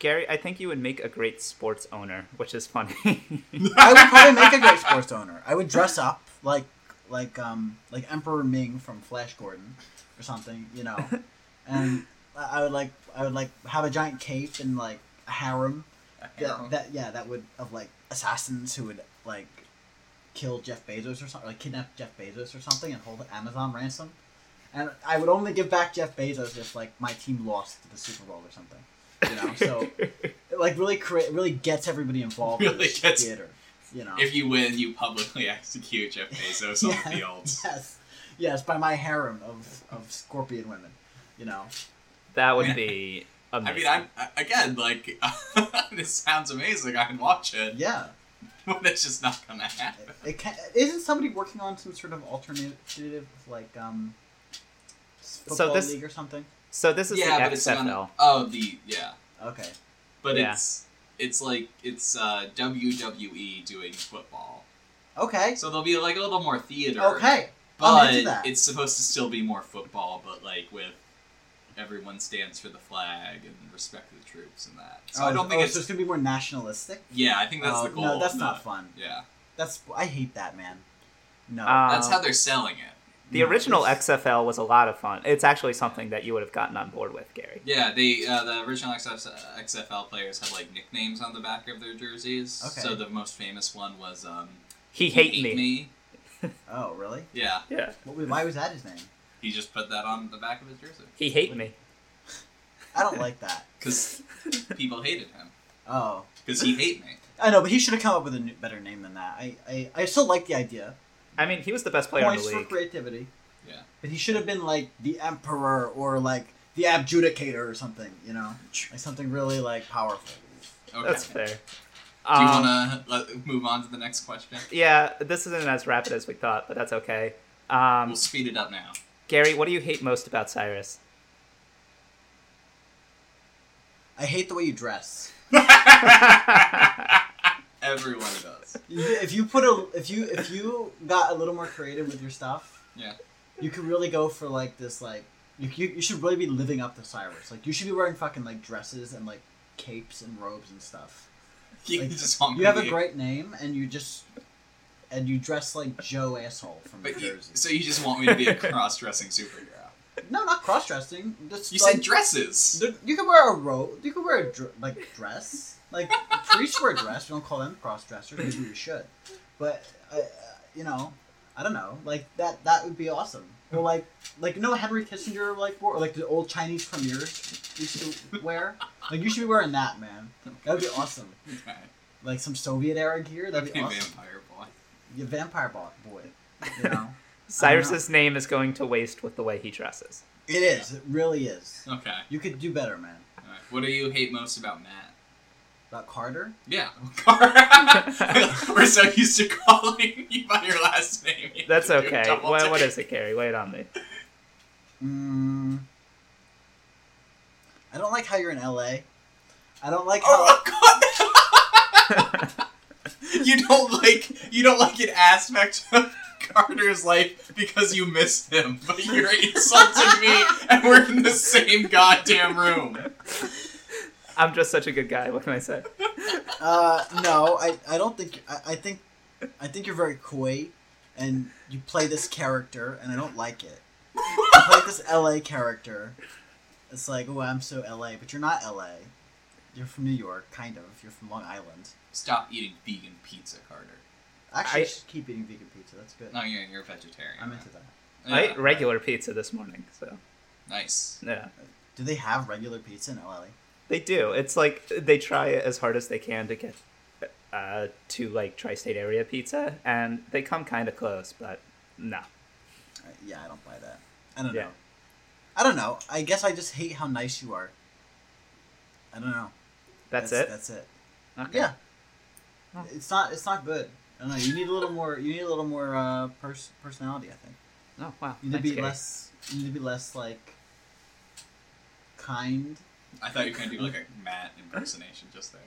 Gary, I think you would make a great sports owner, which is funny. I would probably make a great sports owner. I would dress up like like um like Emperor Ming from Flash Gordon or something, you know, and I would like I would like have a giant cape and like a harem that, that yeah that would of like assassins who would like kill Jeff Bezos or something like kidnap Jeff Bezos or something and hold Amazon ransom. And I would only give back Jeff Bezos if like my team lost the Super Bowl or something. You know, so it like really create really gets everybody involved in Really this gets- theater. You know. If you win, you publicly execute Jeff Bezos on the Yeah, field. Yes. Yes, by my harem of, of scorpion women. You know. that would be I mean, I'm again like this sounds amazing. I'd watch it, Yeah. but it's just not gonna happen. it can, isn't somebody working on some sort of alternative like um football this- league or something? so this is yeah, the but it's XFL. not. Oh, the yeah, Okay. but Yeah. it's it's like it's uh, WWE doing football, Okay. so there'll be like a little more theater. Okay. I'm into but that. it's supposed to still be more football, but like with everyone stands for the flag and respect the troops and that. So oh, I don't think oh, it's so it's gonna be more nationalistic. yeah. I think that's Oh, the goal. No, that's of not the- fun. Yeah, That's I hate that man. No. Uh, that's how they're selling it. The original XFL was a lot of fun. It's actually something that you would have gotten on board with, Gary. Yeah, they uh, the original XFL players had like nicknames on the back of their jerseys. Okay. So the most famous one was um, He hate me. Oh really? Yeah, Yeah, What, was- why was that his name? he just put that on the back of his jersey he hate me. I don't like that. because people hated him Oh. because he hate me. I know, but he should have come up with a new, better name than that. I, I, I still like the idea. I mean, he was the best player in Points the for creativity. Yeah. But he should have been like the emperor or like the abjudicator or something. You know, like something really like powerful. Okay. That's fair. Do you Um, want to move on to the next question? Yeah, this isn't as rapid as we thought, but that's okay. Um, We'll speed it up now. Gary, what do you hate most about Cyrus? I hate the way you dress. Everyone does. If you put a, if you if you got a little more creative with your stuff, Yeah. you could really go for like this like you, you, you should really be living up to Cyrus. Like you should be wearing fucking like dresses and like capes and robes and stuff. You Like, You have a great name and you just and you dress like Joe asshole from But New you, Jersey. so you just want me to be a cross-dressing superhero? No, not cross dressing. Just You like, said dresses. You could wear a robe. You could wear a dr- like dress. Like priests wear dress. We don't call them cross dressers. Maybe we should. But uh, you know, I don't know. Like that. That would be awesome. Or like like you know Henry Kissinger like wore or like the old Chinese premiers used to wear. Like you should be wearing that, man. That would be awesome. Okay. Like some Soviet era gear. That'd Okay, be awesome. vampire boy. Yeah, vampire bo- boy. You know, Cyrus's name is going to waste with the way he dresses. it is. It really is. Okay. You could do better, man. Alright. What do you hate most about Matt? About Carter. Yeah. Carter. We're so used to calling you by your last name. you That's have to do a okay. double What, what it, Carrie? Wait on me. Mm, I don't like how you're in LA. I don't like how. Oh god! you don't like you don't like an aspect of Carter's life because you missed him, but you're insulting me and we're in the same goddamn room. I'm just such a good guy. What can I say? Uh, no, I, I don't think. I, I think, I think you're very coy, and you play this character, and I don't like it. You play this LA character. It's like, oh, I'm so LA, but you're not LA. You're from New York, kind of. You're from Long Island. Stop eating vegan pizza, Carter. Actually, I- I should keep eating vegan pizza. That's good. No, you're, you're a vegetarian. I'm into that. I ate regular pizza this morning, so Nice. yeah. Do they have regular pizza in LA? They do. It's like they try as hard as they can to get uh, to like tri-state area pizza, and they come kind of close, but no. Uh, yeah, I don't buy that. I don't Yeah. know. I don't know. I guess I just hate how nice you are. I don't know. That's, it. That's it. Okay. Yeah. Oh. It's not. It's not good. I don't know. You need a little more. You need a little more uh, pers- personality. I think. Oh wow. You need to be less. You need to be less like. Kind. I thought you were gonna do like a Matt impersonation just there.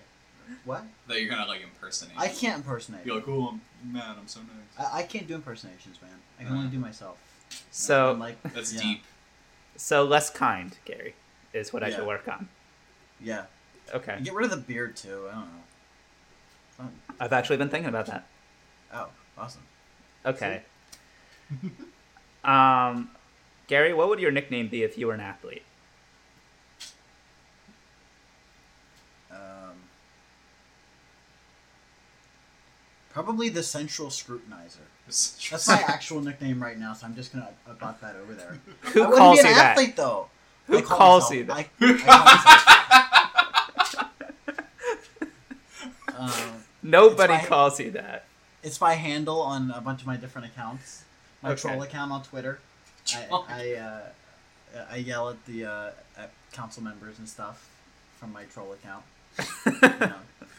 What? That you're gonna like impersonate. I can't impersonate. You're like, oh, I'm Matt. I'm so nice. I, I can't do impersonations, man. I can only Uh. do myself. So I'm like That's yeah. deep. So less kind, Gary, is what I Yeah. should work on. Yeah. Okay. Get rid of the beard too. I don't know. Fun. I've actually been thinking about that. Oh, awesome. Okay. um, Gary, what would your nickname be if you were an athlete? Probably the central scrutinizer. That's my actual nickname right now, so I'm just gonna about that over there. Who I wouldn't calls be you an that? athlete though. Who I call calls you that? I, I call myself- um, Nobody my- calls you that. it's my handle on a bunch of my different accounts. My Okay. troll account on Twitter. I I, uh, I yell at the uh, at council members and stuff from my troll account. You know.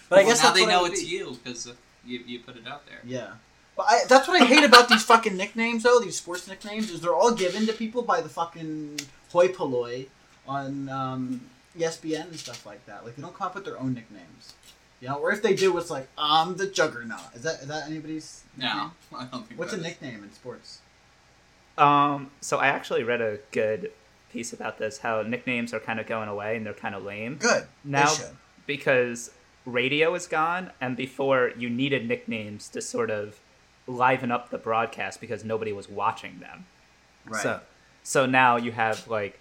But I guess now that's they what know it's be. you because uh, you, you put it out there. Yeah. But I, that's what I hate about these fucking nicknames, though. These sports nicknames is they're all given to people by the fucking hoi polloi on um, ESPN and stuff like that. Like they don't come up with their own nicknames. You know, or if they do, it's like I'm the Juggernaut. Is that is that anybody's? No. I don't think. What's a that is- nickname in sports? Um, so I actually read a good piece about this, how nicknames are kind of going away and they're kind of lame. Good. Now, they because radio is gone, and before you needed nicknames to sort of liven up the broadcast because nobody was watching them. Right. So, so now you have like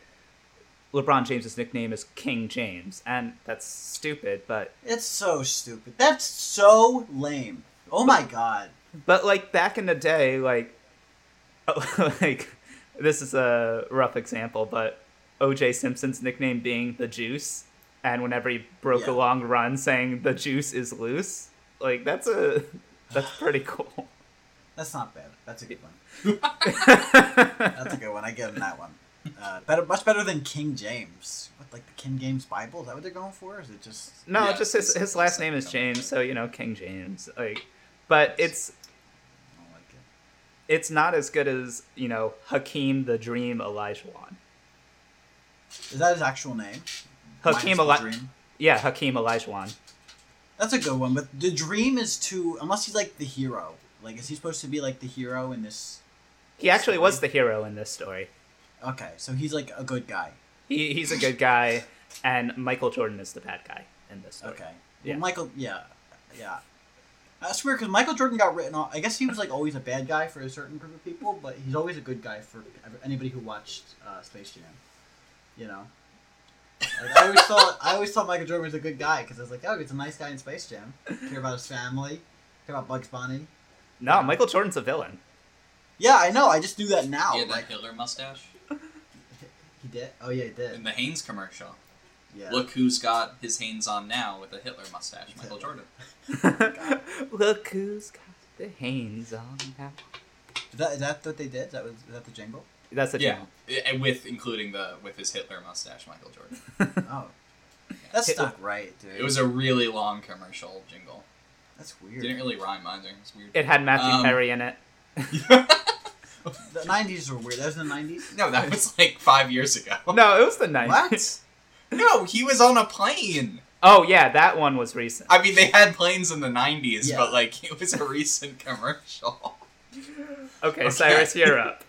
LeBron James's nickname is King James, and that's stupid, but It's so stupid. That's so lame. Oh my god. but like back in the day, like like this is a rough example, but O.J. Simpson's nickname being the Juice, and whenever he broke a long run saying the juice is loose, like that's a that's pretty cool. That's not bad. That's a good one. That's a good one. I give him that one. Uh, better, much better than King James. What, like the King James Bible? Is that what they're going for? Is it just? no, Yeah, just his his last name is James, so you know King James. Like, but it's like it. it's not as good as you know Hakeem the Dream Olajuwon. Is that his actual name? Hakeem Minus the Eli- Yeah, Hakeem Olajuwon. That's a good one, but the dream is to Unless he's like the hero. Like, is he supposed to be like the hero in this? He actually was the hero in this story. Okay, so he's like a good guy. He, he's a good guy, and Michael Jordan is the bad guy in this story. Okay. Well, Michael. Yeah. Yeah. That's weird because Michael Jordan got written off. I guess he was like always a bad guy for a certain group of people, but he's always a good guy for anybody who watched uh, Space Jam. You know. Like, I always thought I always thought Michael Jordan was a good guy because I was like, oh, he's a nice guy in Space Jam. Care about his family. Care about Bugs Bunny. No, Michael Jordan's a villain. Yeah, I know. I just knew that now. He had that like Hitler mustache he did. Oh yeah, he did. in the Hanes commercial. Yeah. Look who's got his Hanes on now with a Hitler mustache, Michael Jordan. Look who's got the Hanes on now. Is that, is that what they did? Is that was is that the jingle? That's the Yeah, and with including the with his Hitler mustache, Michael Jordan. Oh, that's Hitler- not right, dude. It was a really long commercial jingle. That's weird. Didn't really rhyme either. It's weird. It had Matthew Um, Perry in it. The '90s were weird. That was in the '90s. no, that was like five years ago. No, it was the 90s. What? No, he was on a plane. Oh, yeah, that one was recent. I mean, they had planes in the '90s, Yeah. but like it was a recent commercial. Okay, Okay. Cyrus, you're up.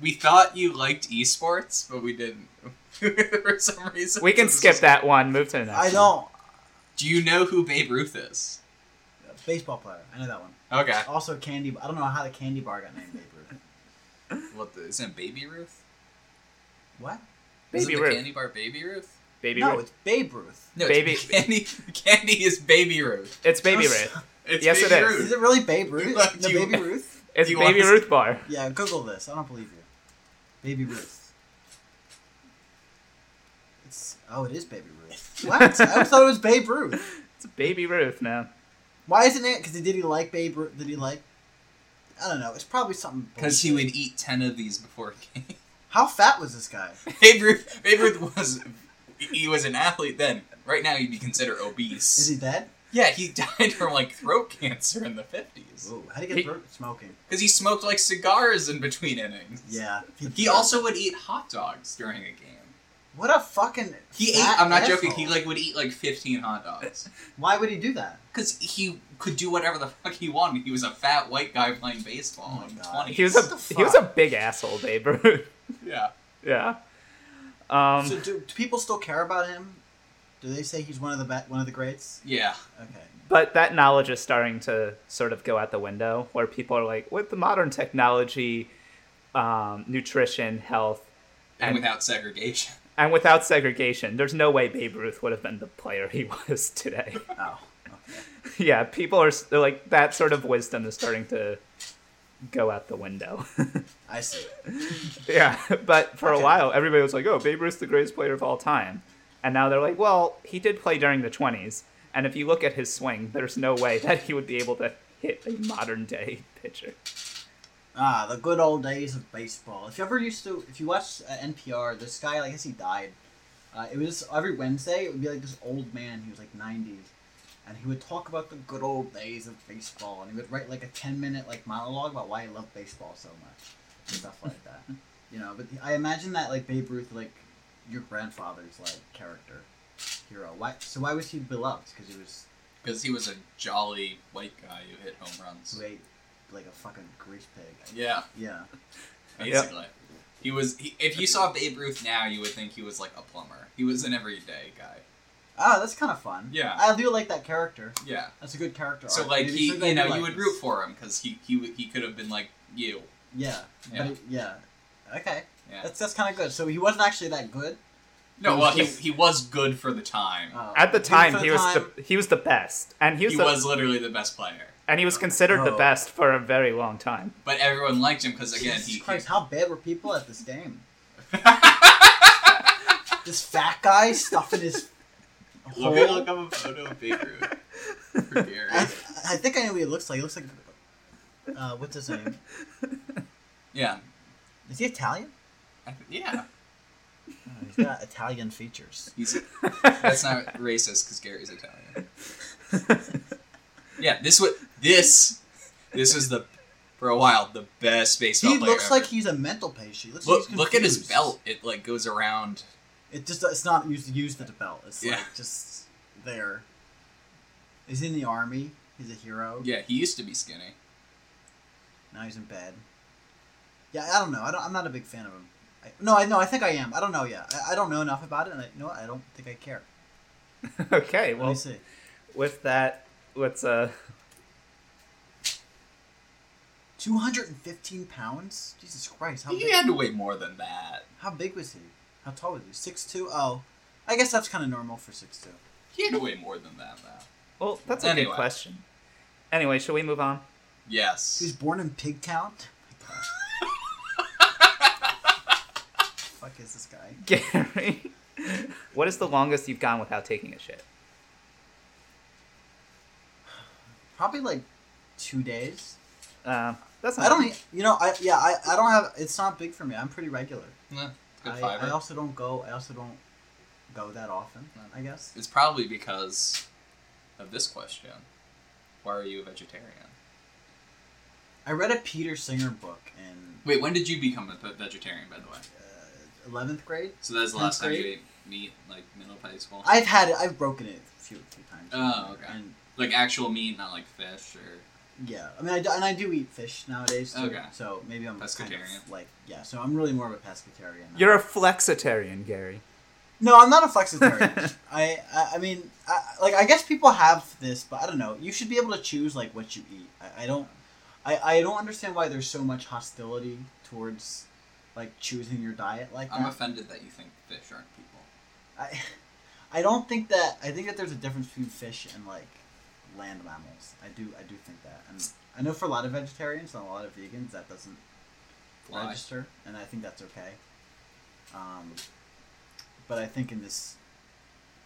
We thought you liked esports, but we didn't for some reason. we can This skip is- that one, move to the next I one. don't. Do you know who Babe Ruth is? Baseball player. I know that one. Okay. Also, candy. I don't know how the candy bar got named Babe Ruth. What the, isn't it Baby Ruth? What? Baby isn't the Ruth. candy bar Baby Ruth? Baby no, Ruth. it's Babe Ruth. No, Baby- it's candy. Candy is Baby Ruth. It's Baby Just- Ruth. It's Yes, Baby it is. Ruth. Is it really Babe Ruth? Look, no, you- Baby Ruth. It's Baby Ruth Bar. Yeah, Google this. I don't believe you. Baby Ruth. It's oh, it is Baby Ruth. What? I thought it was Babe Ruth. It's Baby Ruth now. Why isn't it? Because did he like Babe Ruth? Did he like? I don't know. It's probably something. Because he would eat ten of these before a game. How fat was this guy? Babe Ruth, Babe Ruth was he was an athlete then. Right now, he'd be considered obese. Is he dead? Yeah, he died from like throat cancer in the fifties Ooh, how did he He- get throat smoking? because he smoked like cigars in between innings. Yeah. He also would eat hot dogs during a game. What a fucking. He fat ate. I'm not asshole. joking. He like would eat like 15 hot dogs Why would he do that? because he could do whatever the fuck he wanted. He was a fat white guy playing baseball Oh in God. 20s. He was a he was a big asshole, Babe Ruth. yeah. yeah. Um, so do, do people still care about him? Do they say he's one of the be- one of the greats? Yeah. Okay. but that knowledge is starting to sort of go out the window, where people are like, with the modern technology, um, nutrition, health, And, And- without segregation. and without segregation, there's no way Babe Ruth would have been the player he was today. Oh. Okay. yeah, people are they're like that sort of wisdom is starting to go out the window. I see. yeah, but for Okay. a while, everybody was like, "Oh, Babe Ruth's the greatest player of all time," and now they're like, "Well, he did play during the '20s, and if you look at his swing, there's no way that he would be able to hit a modern day pitcher." Ah, the good old days of baseball. If you ever used to, if you watched uh, NPR, this guy, I guess he died. Uh, it was every Wednesday. It would be like this old man. He was like ninety, and he would talk about the good old days of baseball, and he would write like a ten minute like monologue about why he loved baseball so much, and stuff like that. You know, but I imagine that like Babe Ruth, like your grandfather's like character, hero. Why? So why was he beloved? Because he was Because he was a jolly white guy who hit home runs. who ate like a fucking grease pig. Yeah, Yeah. basically. He was. He, if you saw Babe Ruth now, you would think he was like a plumber. He was an everyday guy. Ah, that's kind of fun. Yeah. I do like that character. Yeah. That's a good character. So arc. like Maybe he, you know, like you would this. root for him because he he he could have been like you. Yeah. Yeah. But it- yeah. Okay. Yeah. That's that's kind of good. So he wasn't actually that good. No, He well, was he, he was good for the time. Oh. At the time, for he was time. the he was the best, and he was, he the, was literally the best player. and he was considered the Oh. best for a very long time. But everyone liked him because again, Jesus he, Christ, how bad were people at this game? This fat guy stuffing his Let me hole. look up a photo of Babe Ruth for Gary. I, I think I know what he looks like. He looks like. Uh, what's his name? Yeah, Is he Italian? I th- yeah. Oh, he's got Italian features. He's that's not racist because Gary's Italian. Yeah, this was this this was the for a while the best baseball player. He player. looks ever. like he's a mental patient. He looks look like look at his belt. It like goes around. It just it's not used used as a belt. It's Yeah. like just there. He's in the army. He's a hero. Yeah, he used to be skinny. Now he's in bed. Yeah, I don't know. I don't, I'm not a big fan of him. I, no, I know. I think I am. I don't know yet. I, I don't know enough about it, and I, you know what? I don't think I care. okay, Let well, me see. with that, let's uh, 215 pounds? Jesus Christ! How He big, had to weigh more than that. how big was he? How tall was he? Six two. Oh, I guess that's kind of normal for six two. He had to weigh more than that, though. well, that's a Anyway. good question. Anyway, shall we move on? Yes. He was born in Pigtown. Oh Fuck is this guy? Gary, what is the longest you've gone without taking a shit? Probably like two days. Uh, that's not I don't. e- You know. I yeah. I, I don't have. It's not big for me. I'm pretty regular. Eh, good I, fiber. I also don't go. I also don't go that often. I guess. It's probably because of this question. Why are you a vegetarian? I read a Peter Singer book and Wait, when did you become a ve- vegetarian, by the way? uh, eleventh grade. So that's the Tenth last time you ate meat, like middle of high school? I've had it. I've broken it a few, few times. Oh, okay. And Like actual meat, not like fish or. yeah, I mean, I do, and I do eat fish nowadays. Too, Okay. So maybe I'm kind Pescatarian. of like yeah. So I'm really more of a pescatarian. now. You're a flexitarian, Gary. No, I'm not a flexitarian. I, I I mean I, like I guess people have this, but I don't know. You should be able to choose like what you eat. I, I don't I, I don't understand why there's so much hostility towards like choosing your diet like I'm that. offended that you think fish aren't people. I I don't think that I think that there's a difference between fish and like land mammals. I do I do think that. And I know for a lot of vegetarians and a lot of vegans that doesn't Fly. register, and I think that's okay. Um, but I think in this,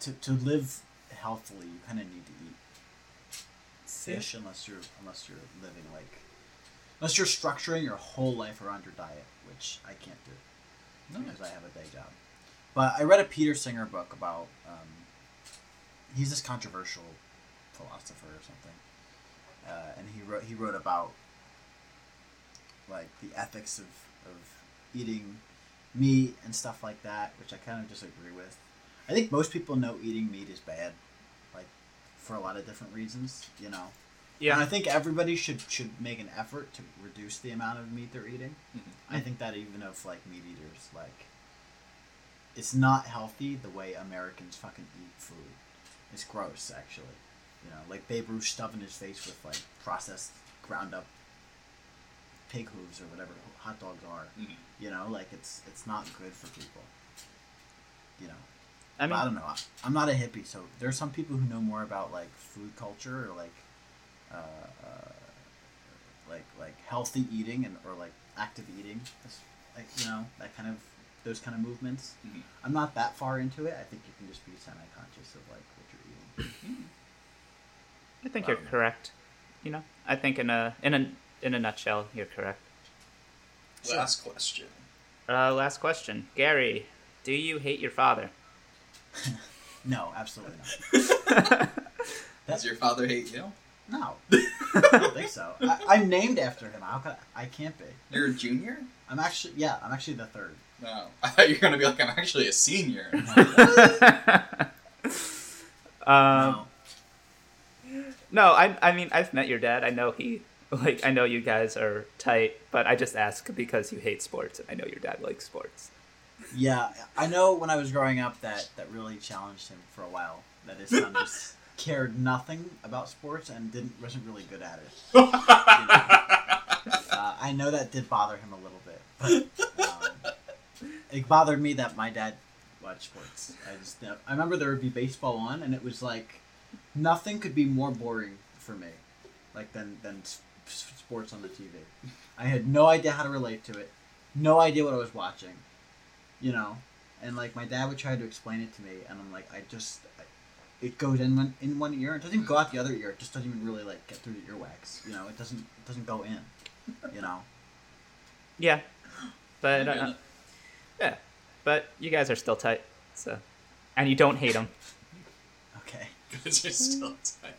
to, to live healthily, you kind of need to eat fish unless you're unless you're living like unless you're structuring your whole life around your diet, which I can't do because I have a day job. But I read a Peter Singer book about um, he's this controversial philosopher or something, uh, and he wrote he wrote about like the ethics of, of eating meat and stuff like that, which I kind of disagree with. I think most people know eating meat is bad, like for a lot of different reasons, you know. And I think everybody should should make an effort to reduce the amount of meat they're eating. Mhm. I think that even if like meat eaters, like it's not healthy the way Americans fucking eat food. It's gross, actually. You know, like Babe Ruth stuffing his face with like processed, ground up pig hooves or whatever hot dogs are. Mhm. You know, like it's it's not good for people. You know, I but mean, I don't know. I'm not a hippie, so there's some people who know more about like food culture or like, uh, uh, like like healthy eating and or like active eating, It's, like you know that kind of those kind of movements. Mhm. I'm not that far into it. I think you can just be semi-conscious of like what you're eating. I think you're correct. You know, I think in a in a in a nutshell, you're correct. Sure. Last question. Uh, last question, Gary. Do you hate your father? No, absolutely not. Does your father hate you? No, I don't think so. I, I'm named after him. How can I, I can't be? You're a junior? I'm actually yeah. I'm actually the third. No. I thought you were gonna be like, I'm actually a senior. um, no. no, I I mean I've met your dad. I know he like I know you guys are tight, but I just ask because you hate sports, and I know your dad likes sports. Yeah, I know when I was growing up that that really challenged him for a while. That his son just cared nothing about sports and didn't wasn't really good at it. Uh, I know that did bother him a little bit, but um, it bothered me that my dad watched sports. I just I remember there would be baseball on, and it was like nothing could be more boring for me, like than than sports on the TV. I had no idea how to relate to it, no idea what I was watching, you know, and like my dad would try to explain it to me, and I'm like, I just. I, it goes in one in one ear. It doesn't even go out the other ear. It just doesn't even really like get through the earwax. You know, it doesn't it doesn't go in. You know. Yeah, but uh, yeah, but you guys are still tight, so and you don't hate him. Okay. Because you're still tight.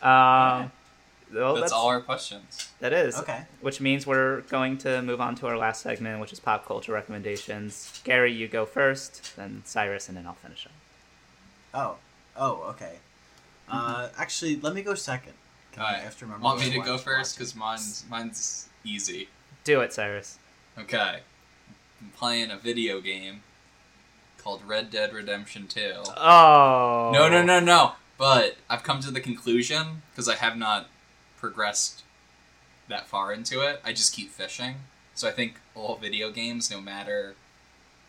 Um, well, That's, all our questions. That is. Okay. Which means we're going to move on to our last segment, which is pop culture recommendations. Gary, you go first, then Cyrus, and then I'll finish up. Oh. Oh. Okay. Uh, actually, let me go second. Can I have to remember Want what me to go first? Because mine's, mine's easy. Do it, Cyrus. Okay. I'm playing a video game called Red Dead Redemption 2. Oh. No, no, no, no. But I've come to the conclusion because I have not progressed that far into it. I just keep fishing. So I think all video games, no matter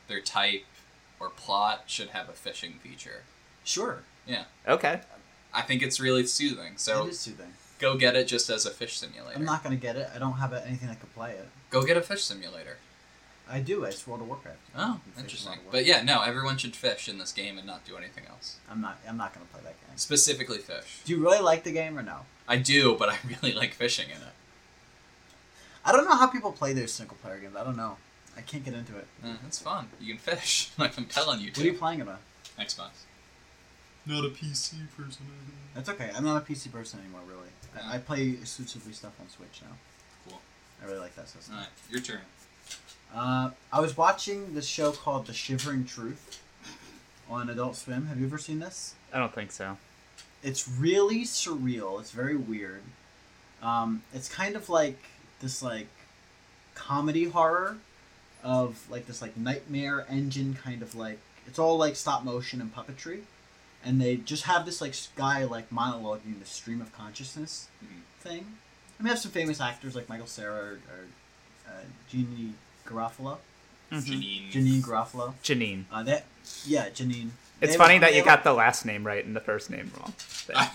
their type or plot, should have a fishing feature. Sure. Yeah. Okay. I think it's really soothing. So it is soothing. go get it just as a fish simulator. I'm not gonna get it. I don't have anything that could play it. Go get a fish simulator. I do. It's World of Warcraft. Oh, interesting. World of But yeah, no, everyone should fish in this game and not do anything else. I'm not. I'm not gonna play that game. Specifically fish. Do you really like the game or no? I do, but I really like fishing in it. I don't know how people play those single player games. I don't know. I can't get into it. Uh, it's fun. You can fish. Like I'm telling you What are you playing it on? Xbox. Not a PC person. That's okay. I'm not a PC person anymore, really. I, I play exclusively stuff on Switch now. Cool. I really like that system. Alright, your turn. Uh, I was watching this show called The Shivering Truth on Adult Swim. Have you ever seen this? I don't think so. It's really surreal. It's very weird. Um, it's kind of like this like comedy horror of like this like nightmare engine kind of like it's all like stop motion and puppetry, and they just have this like guy like monologuing the stream of consciousness Mhm. thing. I mean, I have some famous actors like Michael Cera or, or uh, Jeannie Garofalo, Mhm. Janeane. Janeane Garofalo. Janeane. Uh, that yeah, Janeane. It's They funny have- that you have- got the last name right and the first name wrong.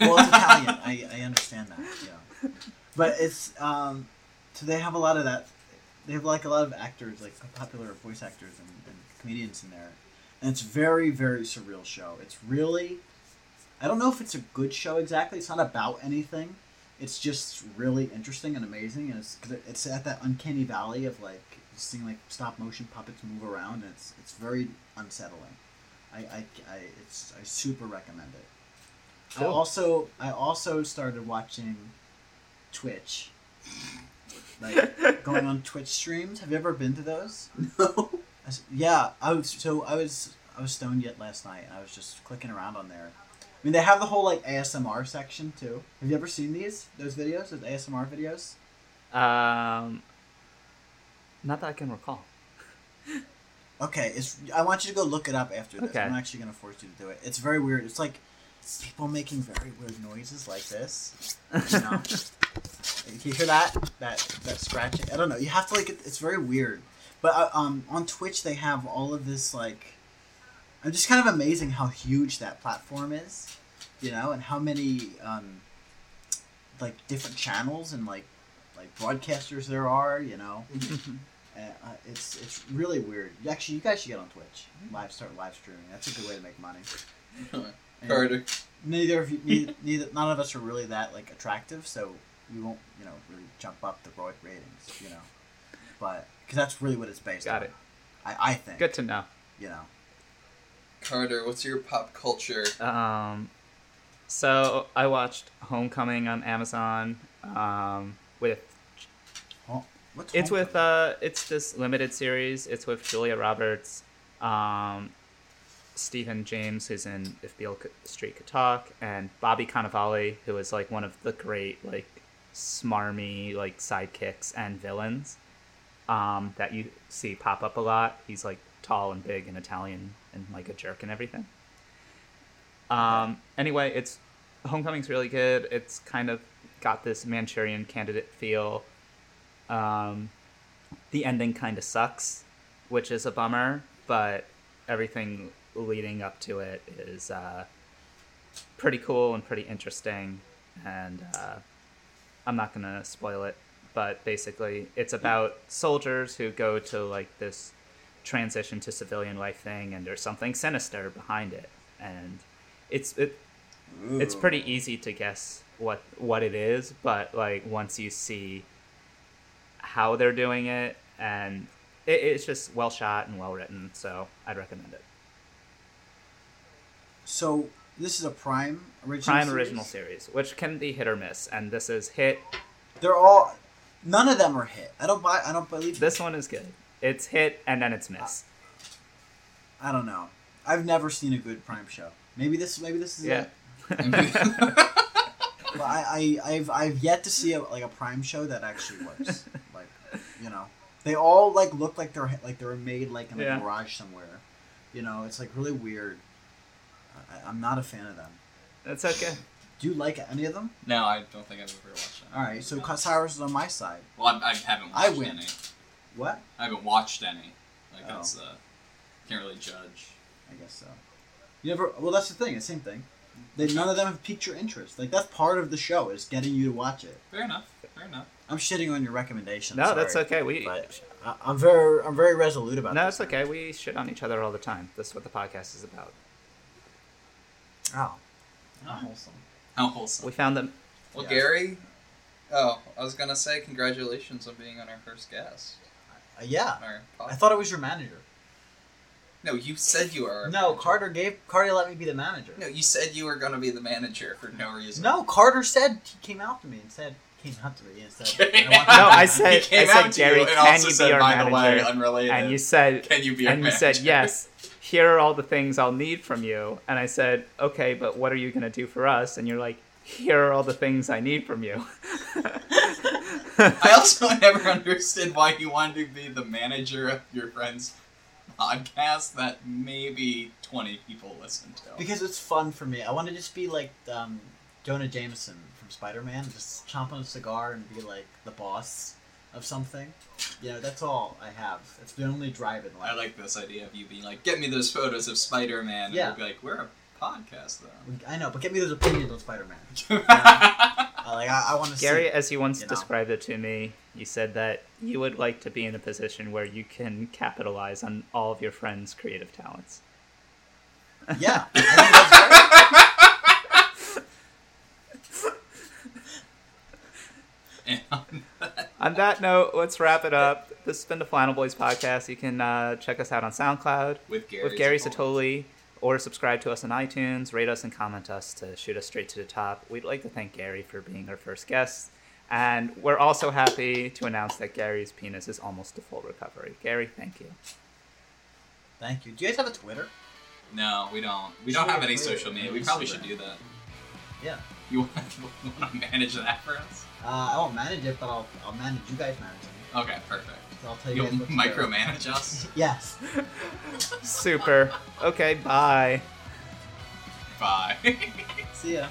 Well, it's Italian. I, I understand that. Yeah, but it's um, so they have a lot of that. They have like a lot of actors, like popular voice actors and, and comedians in there, and it's very very surreal show. It's really, I don't know if it's a good show exactly. It's not about anything. It's just really interesting and amazing, and it's it's at that uncanny valley of like seeing like stop motion puppets move around, and it's it's very unsettling. I, I, I it's I super recommend it. I Cool. also I also started watching Twitch. Like going on Twitch streams. Have you ever been to those? No. I s- Yeah, I was so I was I was stoned yet last night, and I was just clicking around on there. I mean, they have the whole like ASMR section too. Have you ever seen these those videos, those ASMR videos? Um, not that I can recall. Okay, it's. I want you to go look it up after this. Okay. I'm actually gonna force you to do it. It's very weird. It's like people making very weird noises like this. You know? You hear that? That that scratching? I don't know. You have to like. It, it's very weird. But uh, um, on Twitch they have all of this like. I'm just kind of amazing how huge that platform is, you know, and how many um, like different channels and like like broadcasters there are, you know. Uh, uh, it's it's really weird. Actually, you guys should get on Twitch. Live start live streaming. That's a good way to make money. And Carter. Neither of you, neither, neither, none of us are really that like attractive, so we won't, you know, really jump up the broad ratings, you know. But because that's really what it's based Got on. it. I, I think. Good to know. You know. Carter, what's your pop culture? Um, so I watched Homecoming on Amazon. Um, with What's it's Homecoming? with uh, it's this limited series. It's with Julia Roberts, um, Stephan James, who's in If Beale Street Could Talk, and Bobby Cannavale, who is like one of the great like smarmy like sidekicks and villains um, that you see pop up a lot. He's like tall and big and Italian and like a jerk and everything. Um, anyway, it's Homecoming's really good. It's kind of got this Manchurian Candidate feel. Um, the ending kind of sucks, which is a bummer, but everything leading up to it is uh, pretty cool and pretty interesting. And uh, I'm not gonna spoil it, but basically, it's about soldiers who go to like this transition to civilian life thing, and there's something sinister behind it, and it's it it's pretty easy to guess what what it is, but like once you see how they're doing it, and it, it's just well shot and well written, so I'd recommend it. So this is a Prime original. Prime series? original series, which can be hit or miss, and this is hit. They're all. None of them are hit. I don't buy. I don't believe. This one is good. It's hit and then it's miss. I don't know. I've never seen a good Prime show. Maybe this. Maybe this is Yeah. it. But I, I, I've, I've yet to see a, like a Prime show that actually works. like, you know, they all like look like they're like they were made like in a Yeah. garage somewhere. You know, it's like really weird. I, I'm not a fan of them. That's okay. Do you like any of them? no, I don't think I've ever watched that. All right, so Cyrus is on my side. Well, I, I haven't I watched win. any. What? I haven't watched any. Like Oh. that's uh, can't really judge. I guess so. You never. Well, that's the thing. The same thing. They, none of them have piqued your interest. Like that's part of the show is getting you to watch it. Fair enough. Fair enough. I'm shitting on your recommendation. No, sorry. that's okay. We But I, I'm very, I'm very resolute about no, this. it's okay. We shit on each other all the time. That's what the podcast is about. Oh, not wholesome. How wholesome. We found them. Well, Yeah. Gary. Oh, I was gonna say congratulations on being on our first guest. Uh, yeah, Our I thought it was your manager. No, you said you were. No, manager. Carter gave Carter let me be the manager. No, you said you were gonna be the manager for no reason. No, Carter said he came out to me and said came out to me and said Came I want No, I He said, came I said, out to Gary, you and can also you said, be our by manager? the way, unrelated. and you said, Can you be our and you said, yes. Here are all the things I'll need from you. And I said, okay, but what are you gonna do for us? And you're like, here are all the things I need from you. I also never understood why you wanted to be the manager of your friend's podcast that maybe 20 people listen to. because it's fun for me. I want to just be like um, Jonah Jameson from Spider Man, just chomp on a cigar and be like the boss of something. You know, that's all I have. It's the only drive in life. I like this idea of you being like, get me those photos of Spider Man. And Yeah. we'll be like, we're a podcast, though. I know, but get me those opinions on Spider Man. I, like I, I want to Gary, see. as you once you know. described it to me, you said that you would like to be in a position where you can capitalize on all of your friends' creative talents. Yeah, I think that's great. And On that note, let's wrap it up. This has been the Flannel Boys podcast. You can uh, check us out on SoundCloud with Gary, with Gary Zottoli. Zottoli, or subscribe to us on iTunes, rate us and comment us to shoot us straight to the top. We'd like to thank Gary for being our first guest, And we're also happy to announce that Gary's penis is almost to full recovery. Gary, thank you. Thank you. Do you guys have a Twitter? No, we don't. We don't have any social media. We probably should do that. Yeah. You want, you want to manage that for us? Uh, I won't manage it, but I'll I'll manage you guys manage it. Okay, perfect. So I'll tell you You'll guys what to do. micromanage us. Yes. Super. Okay, bye. Bye. See ya.